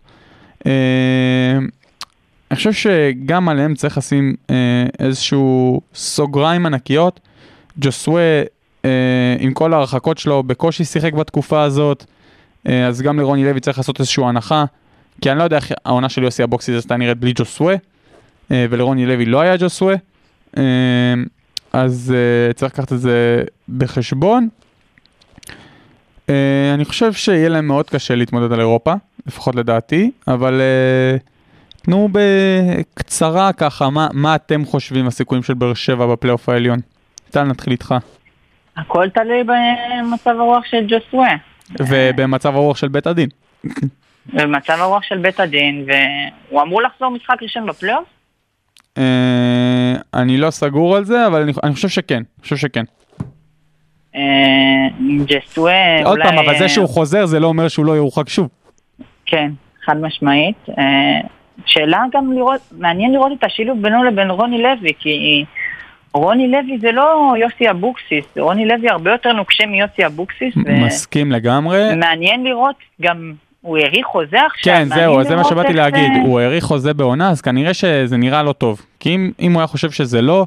אני חושב שגם עליהם צריך לשים אה, איזשהו סוגריים ענקיות. ג'וסווה, אה, עם כל ההרחקות שלו, בקושי שיחק בתקופה הזאת, אה, אז גם לרוני לוי צריך לעשות איזושהי הנחה, כי אני לא יודע איך העונה של יוסי אבוקסיס הייתה נראית בלי ג'וסווה, אה, ולרוני לוי לא היה ג'וסווה, אה, אז אה, צריך לקחת את זה בחשבון. אה, אני חושב שיהיה להם מאוד קשה להתמודד על אירופה, לפחות לדעתי, אבל אה, תנו בקצרה ככה, מה, מה אתם חושבים הסיכויים של באר שבע בפלייאוף העליון? טל, נתחיל איתך. הכל תלוי במצב הרוח של ג'וסווה. ובמצב הרוח של בית הדין. במצב הרוח של בית הדין, והוא אמור לחזור משחק ראשון בפלייאוף? אה, אני לא סגור על זה, אבל אני, חושב שכן, אני חושב שכן. אה, ג'סווה עוד אולי... פעם, אבל זה אה, שהוא חוזר זה לא אומר שהוא לא יורחק שוב. כן, חד משמעית. שאלה גם לראות, מעניין לראות את השילוב בינו לבין רוני לוי, כי רוני לוי זה לא יוסי אבוקסיס, רוני לוי הרבה יותר נוקשה מיוסי אבוקסיס, מסכים לגמרי. ומעניין לראות גם, הוא האריך חוזה עכשיו, כן, זהו, מעניין זה מה שבאתי להגיד. הוא האריך חוזה בעונה, אז כנראה שזה נראה לא טוב. כי אם, אם הוא היה חושב שזה לא,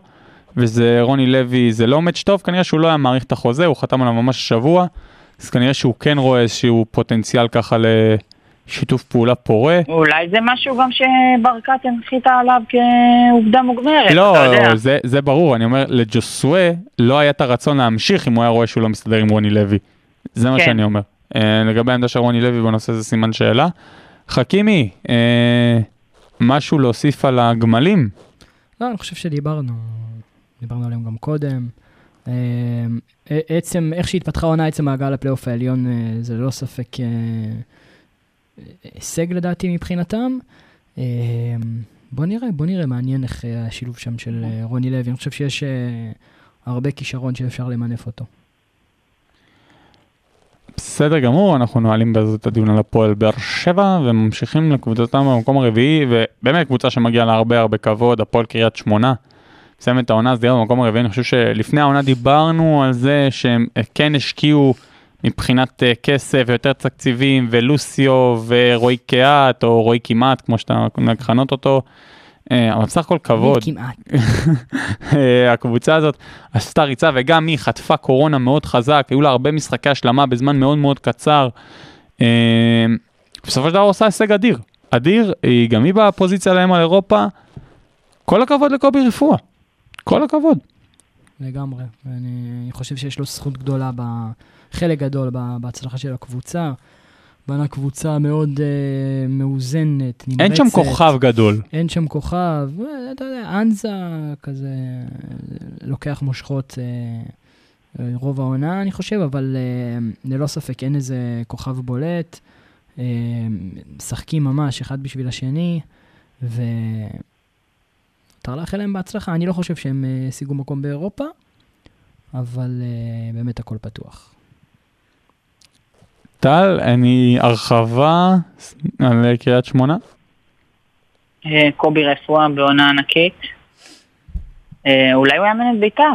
וזה רוני לוי, זה לא מאץ' טוב, כנראה שהוא לא היה מעריך את החוזה, הוא חתם עליו ממש השבוע, אז כנראה שהוא כן רואה איזשהו פוטנציאל ככה לשיתוף פעולה פורה. אולי זה משהו גם שברקת הנחיתה עליו כעובדה מוגמרת, אתה לא, יודע. זה, זה ברור, אני אומר, לג'וסווה לא היה את הרצון להמשיך אם הוא היה רואה שהוא לא מסתדר עם רוני לוי. זה מה כן. שאני אומר. אה, לגבי העמדה של רוני לוי בנושא זה סימן שאלה. חכימי, אה, משהו להוסיף על הגמלים? לא, אני חושב שדיברנו, דיברנו עליהם גם קודם. אה, אה, עצם, איך שהתפתחה העונה, עצם מעגל הפלייאוף העליון, אה, זה ללא ספק אה, הישג לדעתי מבחינתם. אה, בוא נראה, בוא נראה, מעניין איך אה, השילוב שם של אה, רוני לוי. אני חושב שיש הרבה כישרון שאפשר למנף אותו. בסדר גמור, אנחנו נועלים בזה את הדיון על הפועל באר שבע וממשיכים לקבוצתם במקום הרביעי, ובאמת קבוצה שמגיעה לה הרבה הרבה כבוד, הפועל קריית שמונה. מסיים את העונה סדירה במקום הרביעי, אני חושב שלפני העונה דיברנו על זה שהם כן השקיעו מבחינת אה, כסף ויותר תקציבים, ולוסיו ורועי קיאט, או רועי כמעט, כמו שאתה נוהג לכנות אותו, אה, אבל בסך הכל כבוד. כמעט. אה, הקבוצה הזאת עשתה ריצה וגם היא חטפה קורונה מאוד חזק, היו לה הרבה משחקי השלמה בזמן מאוד מאוד קצר. בסופו של דבר עושה הישג אדיר. אדיר, היא גם היא בפוזיציה להם על אירופה. כל הכבוד לקובי רפואה. כל הכבוד. לגמרי. אני חושב שיש לו זכות גדולה, ב... חלק גדול בהצלחה של הקבוצה. בנה קבוצה מאוד אה, מאוזנת, נמרצת. אין שם כוכב גדול. אין שם כוכב, אה, אתה יודע, אנזה כזה לוקח מושכות אה, רוב העונה, אני חושב, אבל אה, ללא ספק אין איזה כוכב בולט. אה, משחקים ממש אחד בשביל השני, ו... מותר לאחל להם בהצלחה. אני לא חושב שהם השיגו מקום באירופה, אבל אה, באמת הכל פתוח. טל, אני הרחבה על קריית שמונה. אה, קובי רפואה בעונה ענקית. אה, אולי הוא יאמן את בית"ר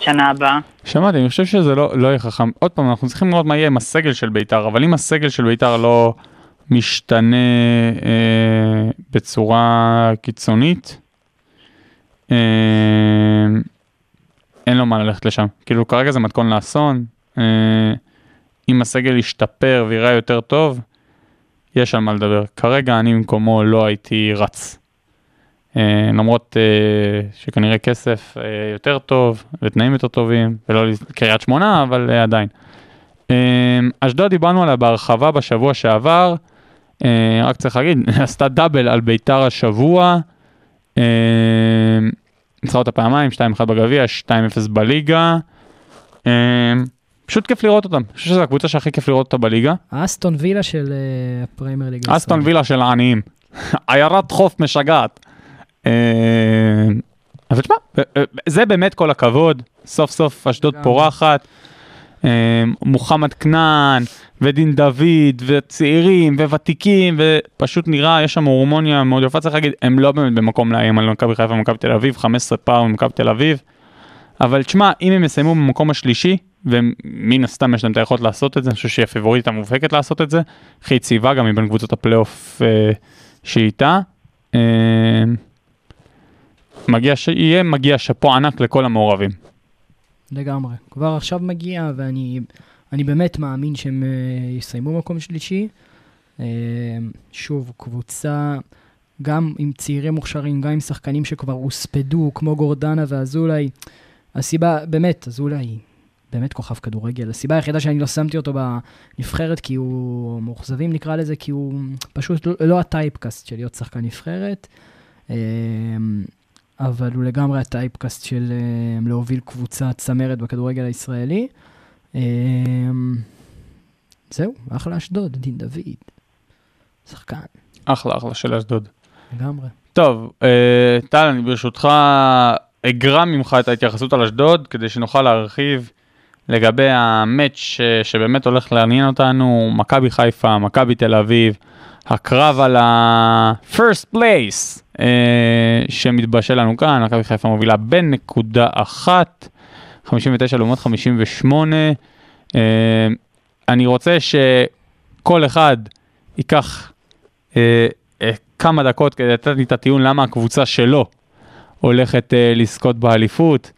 שנה הבאה. שמעתי, אני חושב שזה לא, לא יהיה חכם. עוד פעם, אנחנו צריכים לראות מה יהיה עם הסגל של בית"ר, אבל אם הסגל של בית"ר לא משתנה אה, בצורה קיצונית, אה, אין לו מה ללכת לשם. כאילו, כרגע זה מתכון לאסון. אה, אם הסגל ישתפר ויראה יותר טוב, יש על מה לדבר. כרגע אני במקומו לא הייתי רץ. אה, למרות אה, שכנראה כסף אה, יותר טוב ותנאים יותר טובים, ולא קריית שמונה, אבל עדיין. אשדוד דיברנו עליה בהרחבה בשבוע שעבר, רק צריך להגיד, עשתה דאבל על ביתר השבוע, ניצחה אותה פעמיים, 2-1 בגביע, 2-0 בליגה. פשוט כיף לראות אותם, אני חושב שזו הקבוצה שהכי כיף לראות אותה בליגה. האסטון וילה של אה, הפריימר ליג אסטון וילה של העניים. עיירת חוף משגעת. אה, אבל תשמע, אה, זה באמת כל הכבוד, סוף סוף אשדוד. פורחת. מוחמד כנען, ודין דוד, וצעירים, וותיקים, ופשוט נראה, יש שם הורמוניה מאוד יפה, צריך להגיד, הם לא באמת במקום לאיים על מכבי חיפה ומכבי תל אביב, 15 פעם ממכבי תל אביב. אבל תשמע, אם הם יסיימו במקום השלישי, ומן הסתם יש להם את היכולת לעשות את זה, אני חושב שהיא הפיבוריטית המובהקת לעשות את זה, הכי יציבה גם מבין קבוצות הפלייאוף אה, שאיתה. אה, מגיע, ש... יהיה מגיע שאפו ענק לכל המעורבים. לגמרי. כבר עכשיו מגיע, ואני אני באמת מאמין שהם אה, יסיימו מקום שלישי. אה, שוב, קבוצה גם עם צעירים מוכשרים, גם עם שחקנים שכבר הוספדו, כמו גורדנה ואזולאי. הסיבה, באמת, אזולאי באמת כוכב כדורגל. הסיבה היחידה שאני לא שמתי אותו בנבחרת, כי הוא מאוכזבים נקרא לזה, כי הוא פשוט לא, לא הטייפקאסט של להיות שחקן נבחרת. אה, אבל הוא לגמרי הטייפקאסט של אה, להוביל קבוצה צמרת בכדורגל הישראלי. אה, זהו, אחלה אשדוד, דין דוד. שחקן, אחלה אחלה של אשדוד. לגמרי. טוב, אה, טל, אני ברשותך אגרע ממך את ההתייחסות על אשדוד, כדי שנוכל להרחיב לגבי המאץ' ש- שבאמת הולך לעניין אותנו, מכבי חיפה, מכבי תל אביב, הקרב על ה-first place אה, שמתבשל לנו כאן, מכבי חיפה מובילה בנקודה אחת, 59 לעומת 58. אה, אני רוצה שכל אחד ייקח אה, אה, כמה דקות כדי לתת לי את הטיעון למה הקבוצה שלו הולכת אה, לזכות באליפות.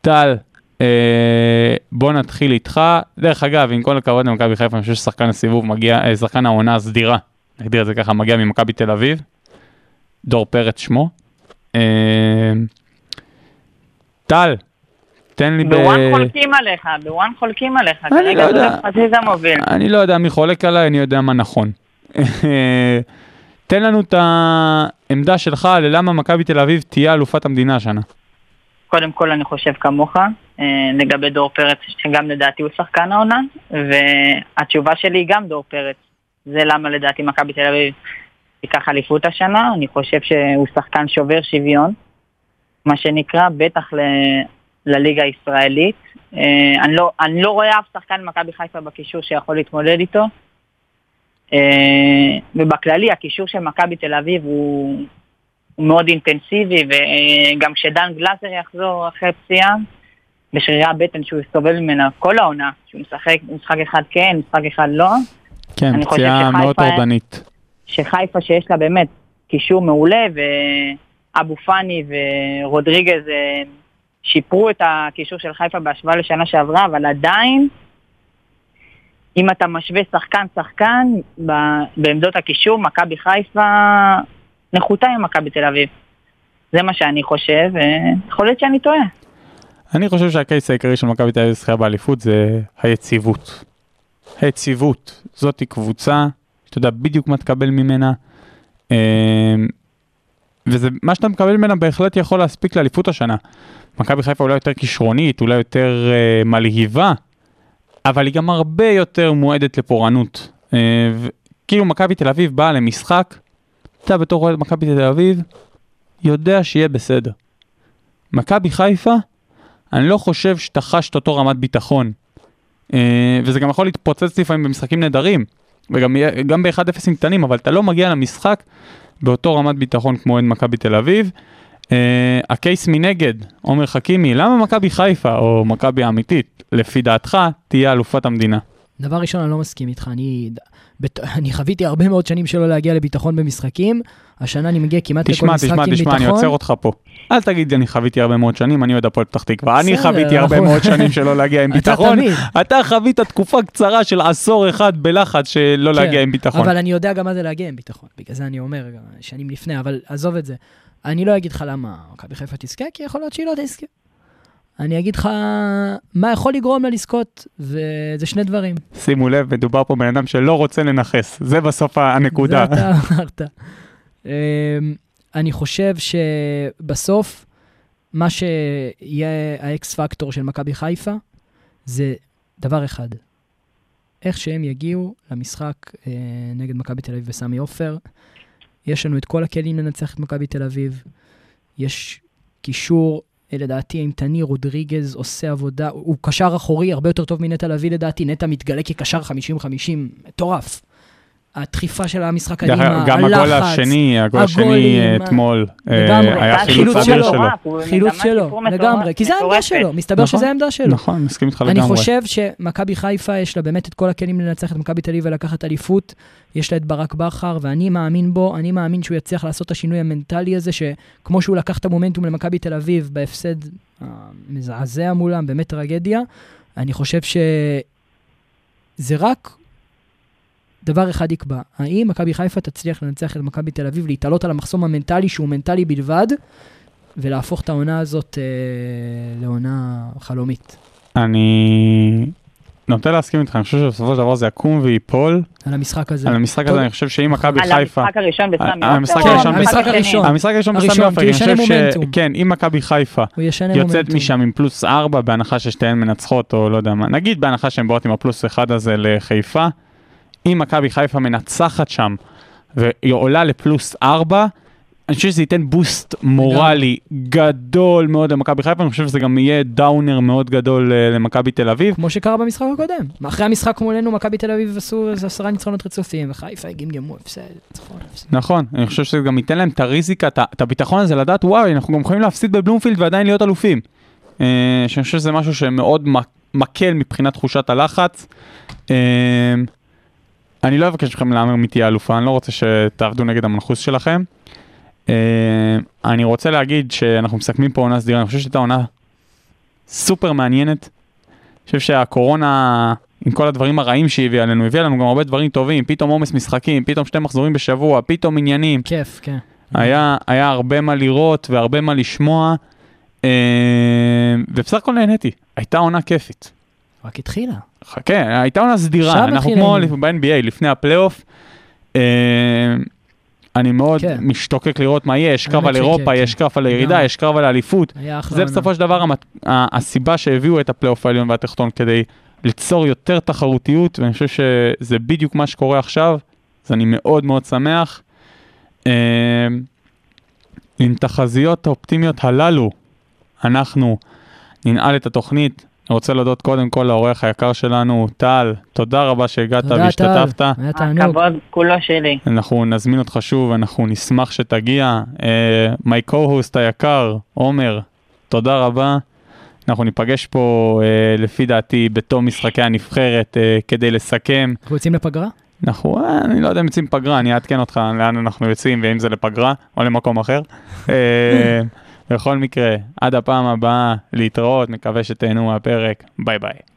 טל, אה, בוא נתחיל איתך. דרך אגב, עם כל הכבוד למכבי חיפה, אני חושב ששחקן הסיבוב מגיע, אה, שחקן העונה הסדירה, נגדיר את זה ככה, מגיע ממכבי תל אביב. דור פרץ שמו. אה, טל, תן לי ב... בוואן חולקים עליך, בוואן חולקים עליך. אני כרגע לא יודע. זה חזיזה מוביל. אני לא יודע מי חולק עליי, אני יודע מה נכון. תן לנו את העמדה שלך ללמה מכבי תל אביב תהיה אלופת המדינה השנה. קודם כל אני חושב כמוך, אה, לגבי דור פרץ, שגם לדעתי הוא שחקן העונה, והתשובה שלי היא גם דור פרץ. זה למה לדעתי מכבי תל אביב תיקח אליפות השנה, אני חושב שהוא שחקן שובר שוויון, מה שנקרא, בטח ל... לליגה הישראלית. אה, אני לא, אני לא רואה אף שחקן במכבי חיפה בקישור שיכול להתמודד איתו. אה, ובכללי הקישור של מכבי תל אביב הוא, הוא מאוד אינטנסיבי, וגם כשדן גלאזר יחזור אחרי פציעה, בשרירי הבטן שהוא סובל ממנה כל העונה, שהוא משחק משחק אחד כן, משחק אחד לא, כן, פציעה מאוד טורדנית. שחיפה שיש לה באמת קישור מעולה, ואבו פאני ורודריגז אה, שיפרו את הקישור של חיפה בהשוואה לשנה שעברה, אבל עדיין, אם אתה משווה שחקן-שחקן בעמדות הקישור, מכבי חיפה נחותה עם מכבי תל אביב. זה מה שאני חושב, ויכול להיות שאני טועה. אני חושב שהקייס העיקרי של מכבי תל אביב זכייה באליפות זה היציבות. היציבות. זאתי קבוצה שאתה יודע בדיוק מה תקבל ממנה. אמ, וזה מה שאתה מקבל ממנה בהחלט יכול להספיק לאליפות השנה. מכבי חיפה אולי יותר כישרונית, אולי יותר אה, מלהיבה, אבל היא גם הרבה יותר מועדת לפורענות. אה, כאילו מכבי תל אביב באה למשחק, אתה בתור אוהד מכבי תל אביב, יודע שיהיה בסדר. מכבי חיפה, אני לא חושב שאתה חש את אותו רמת ביטחון. אה, וזה גם יכול להתפוצץ לפעמים במשחקים נהדרים, וגם יהיה- גם ב-1-0 קטנים, אבל אתה לא מגיע למשחק באותו רמת ביטחון כמו אוהד מכבי תל אביב. אה, הקייס מנגד, עומר חכימי, למה מכבי חיפה, או מכבי האמיתית, לפי דעתך, תהיה אלופת המדינה? דבר ראשון, אני לא מסכים איתך. אני, בת- אני חוויתי הרבה מאוד שנים שלא להגיע לביטחון במשחקים. השנה אני מגיע כמעט לכל תשמע, משחק תשמע, עם תשמע, אני ביטחון. עוצר אותך פה. אל תגיד אני חוויתי הרבה מאוד שנים, אני אוהד הפועל פתח תקווה. אני חוויתי הרבה אנחנו- מאוד שנים שלא להגיע עם ביטחון. אתה חווית תקופה קצרה של עשור אחד בלחץ שלא כן, להגיע עם ביטחון. אבל אני יודע גם מה זה להגיע עם ביטחון. בגלל זה אני אומר, שנים לפני, אבל עזוב את זה. אני לא אגיד לך למה מכבי חיפה תזכה, כי יכול להיות שהיא לא תזכה. אני אגיד לך מה יכול לגרום לה לזכות, וזה שני דברים. שימו לב, מדובר פה בן אדם שלא רוצה לנכס. זה בסוף הנקודה. זה אתה אמרת. אמ, אני חושב שבסוף, מה שיהיה האקס פקטור של מכבי חיפה, זה דבר אחד. איך שהם יגיעו למשחק אה, נגד מכבי תל אביב בסמי עופר. יש לנו את כל הכלים לנצח את מכבי תל אביב. יש קישור, אה, לדעתי, אימתני, רודריגז עושה עבודה, הוא קשר אחורי הרבה יותר טוב מנטע לביא לדעתי, נטע מתגלה כקשר 50-50, מטורף. הדחיפה של המשחק קדימה, אגב, גם הגול הלחץ, השני, הגול השני הגולים, אה, אתמול, אה. היה חילוץ חילוץ אדיר שלו. הוא חילוץ שלו, לגמרי, כי זה העמדה. שלו, מסתבר נכון. שזה העמדה שלו. נכון, מסכים איתך אני לגמרי. חושב שמכבי חיפה יש לה באמת את כל הכלים לנצח את מכבי תל אביב ולקחת אליפות. יש לה את ברק בכר, ואני מאמין בו, אני מאמין שהוא יצליח לעשות את השינוי המנטלי הזה, שכמו שהוא לקח את המומנטום למכבי תל אביב בהפסד המזעזע מולם, באמת טרגדיה, אני חושב שזה רק דבר אחד יקבע, האם מכבי חיפה תצליח לנצח את מכבי תל אביב, להתעלות על המחסום המנטלי שהוא מנטלי בלבד, ולהפוך את העונה הזאת אה, לעונה חלומית. אני נוטה להסכים איתך, אני חושב שבסופו של דבר זה יקום וייפול. על המשחק הזה. על המשחק. הזה אני חושב שאם מכבי על חיפה... המשחק הראשון בסמי על עופר? המשחק הראשון המשחק? הראשון. המשחק הראשון בסמי עופר, אני חושב מומנטום. שכן, אם מכבי חיפה יוצאת. משם עם פלוס 4 בהנחה ששתיהן מנצחות או לא יודע מה, נגיד בהנחה שהן באות עם הפלוס 1 הזה לחיפה, אם מכבי חיפה מנצחת שם והיא עולה לפלוס 4, אני חושב שזה ייתן בוסט מורלי גדול מאוד למכבי חיפה, אני חושב שזה גם יהיה דאונר מאוד גדול אה, למכבי תל אביב. כמו שקרה במשחק הקודם. אחרי המשחק מולנו, מכבי תל אביב עשו איזה עשרה ניצחונות רצופים, וחיפה גמגמו הפסד, ניצחון, הפסד. נכון, אני חושב שזה גם ייתן להם את הריזיקה, את הביטחון הזה לדעת, וואי, אנחנו גם יכולים להפסיד בבלומפילד ועדיין להיות אלופים. אה, שאני חושב שזה משהו שמאוד מקל מבחינת תחושת הלחץ. אני לא אבקש מכם להמר מי תהיה אלופה, אני לא רוצה שתעבדו נגד המנחוס שלכם. אה, אני רוצה להגיד שאנחנו מסכמים פה עונה סדירה, אני חושב שהייתה עונה סופר מעניינת. אני חושב שהקורונה, עם כל הדברים הרעים שהיא הביאה לנו, הביאה לנו גם הרבה דברים טובים, פתאום עומס משחקים, פתאום שתי מחזורים בשבוע, פתאום עניינים. כיף, כן. היה, היה הרבה מה לראות והרבה מה לשמוע, אה, ובסך הכל נהניתי. הייתה עונה כיפית. רק התחילה. חכה, הייתה עונה סדירה, אנחנו כמו. ב-NBA, לפני הפלייאוף. אה, אני מאוד כן. משתוקק לראות מה יהיה, יש קרב על אירופה, כן. יש קרב על הירידה. יש קרב על האליפות. זה. בסופו של דבר המת- הסיבה שהביאו את הפלייאוף העליון והתחתון כדי ליצור יותר תחרותיות, ואני חושב שזה בדיוק מה שקורה עכשיו, אז אני מאוד מאוד שמח. אה, עם תחזיות האופטימיות הללו, אנחנו ננעל את התוכנית. אני רוצה להודות קודם כל לעורך היקר שלנו, טל, תודה רבה שהגעת תודה, טל. והשתתפת. היה תענוג. הכבוד כולו שלי. אנחנו נזמין אותך שוב, אנחנו נשמח שתגיע. מי uh, co-host היקר, עומר, תודה רבה. אנחנו ניפגש פה, uh, לפי דעתי, בתום משחקי הנבחרת, uh, כדי לסכם. אנחנו יוצאים לפגרה? אנחנו, uh, אני לא יודע אם יוצאים פגרה, אני אעדכן אותך לאן אנחנו יוצאים, ואם זה לפגרה או למקום אחר. בכל מקרה, עד הפעם הבאה, להתראות, מקווה שתהנו מהפרק, ביי ביי.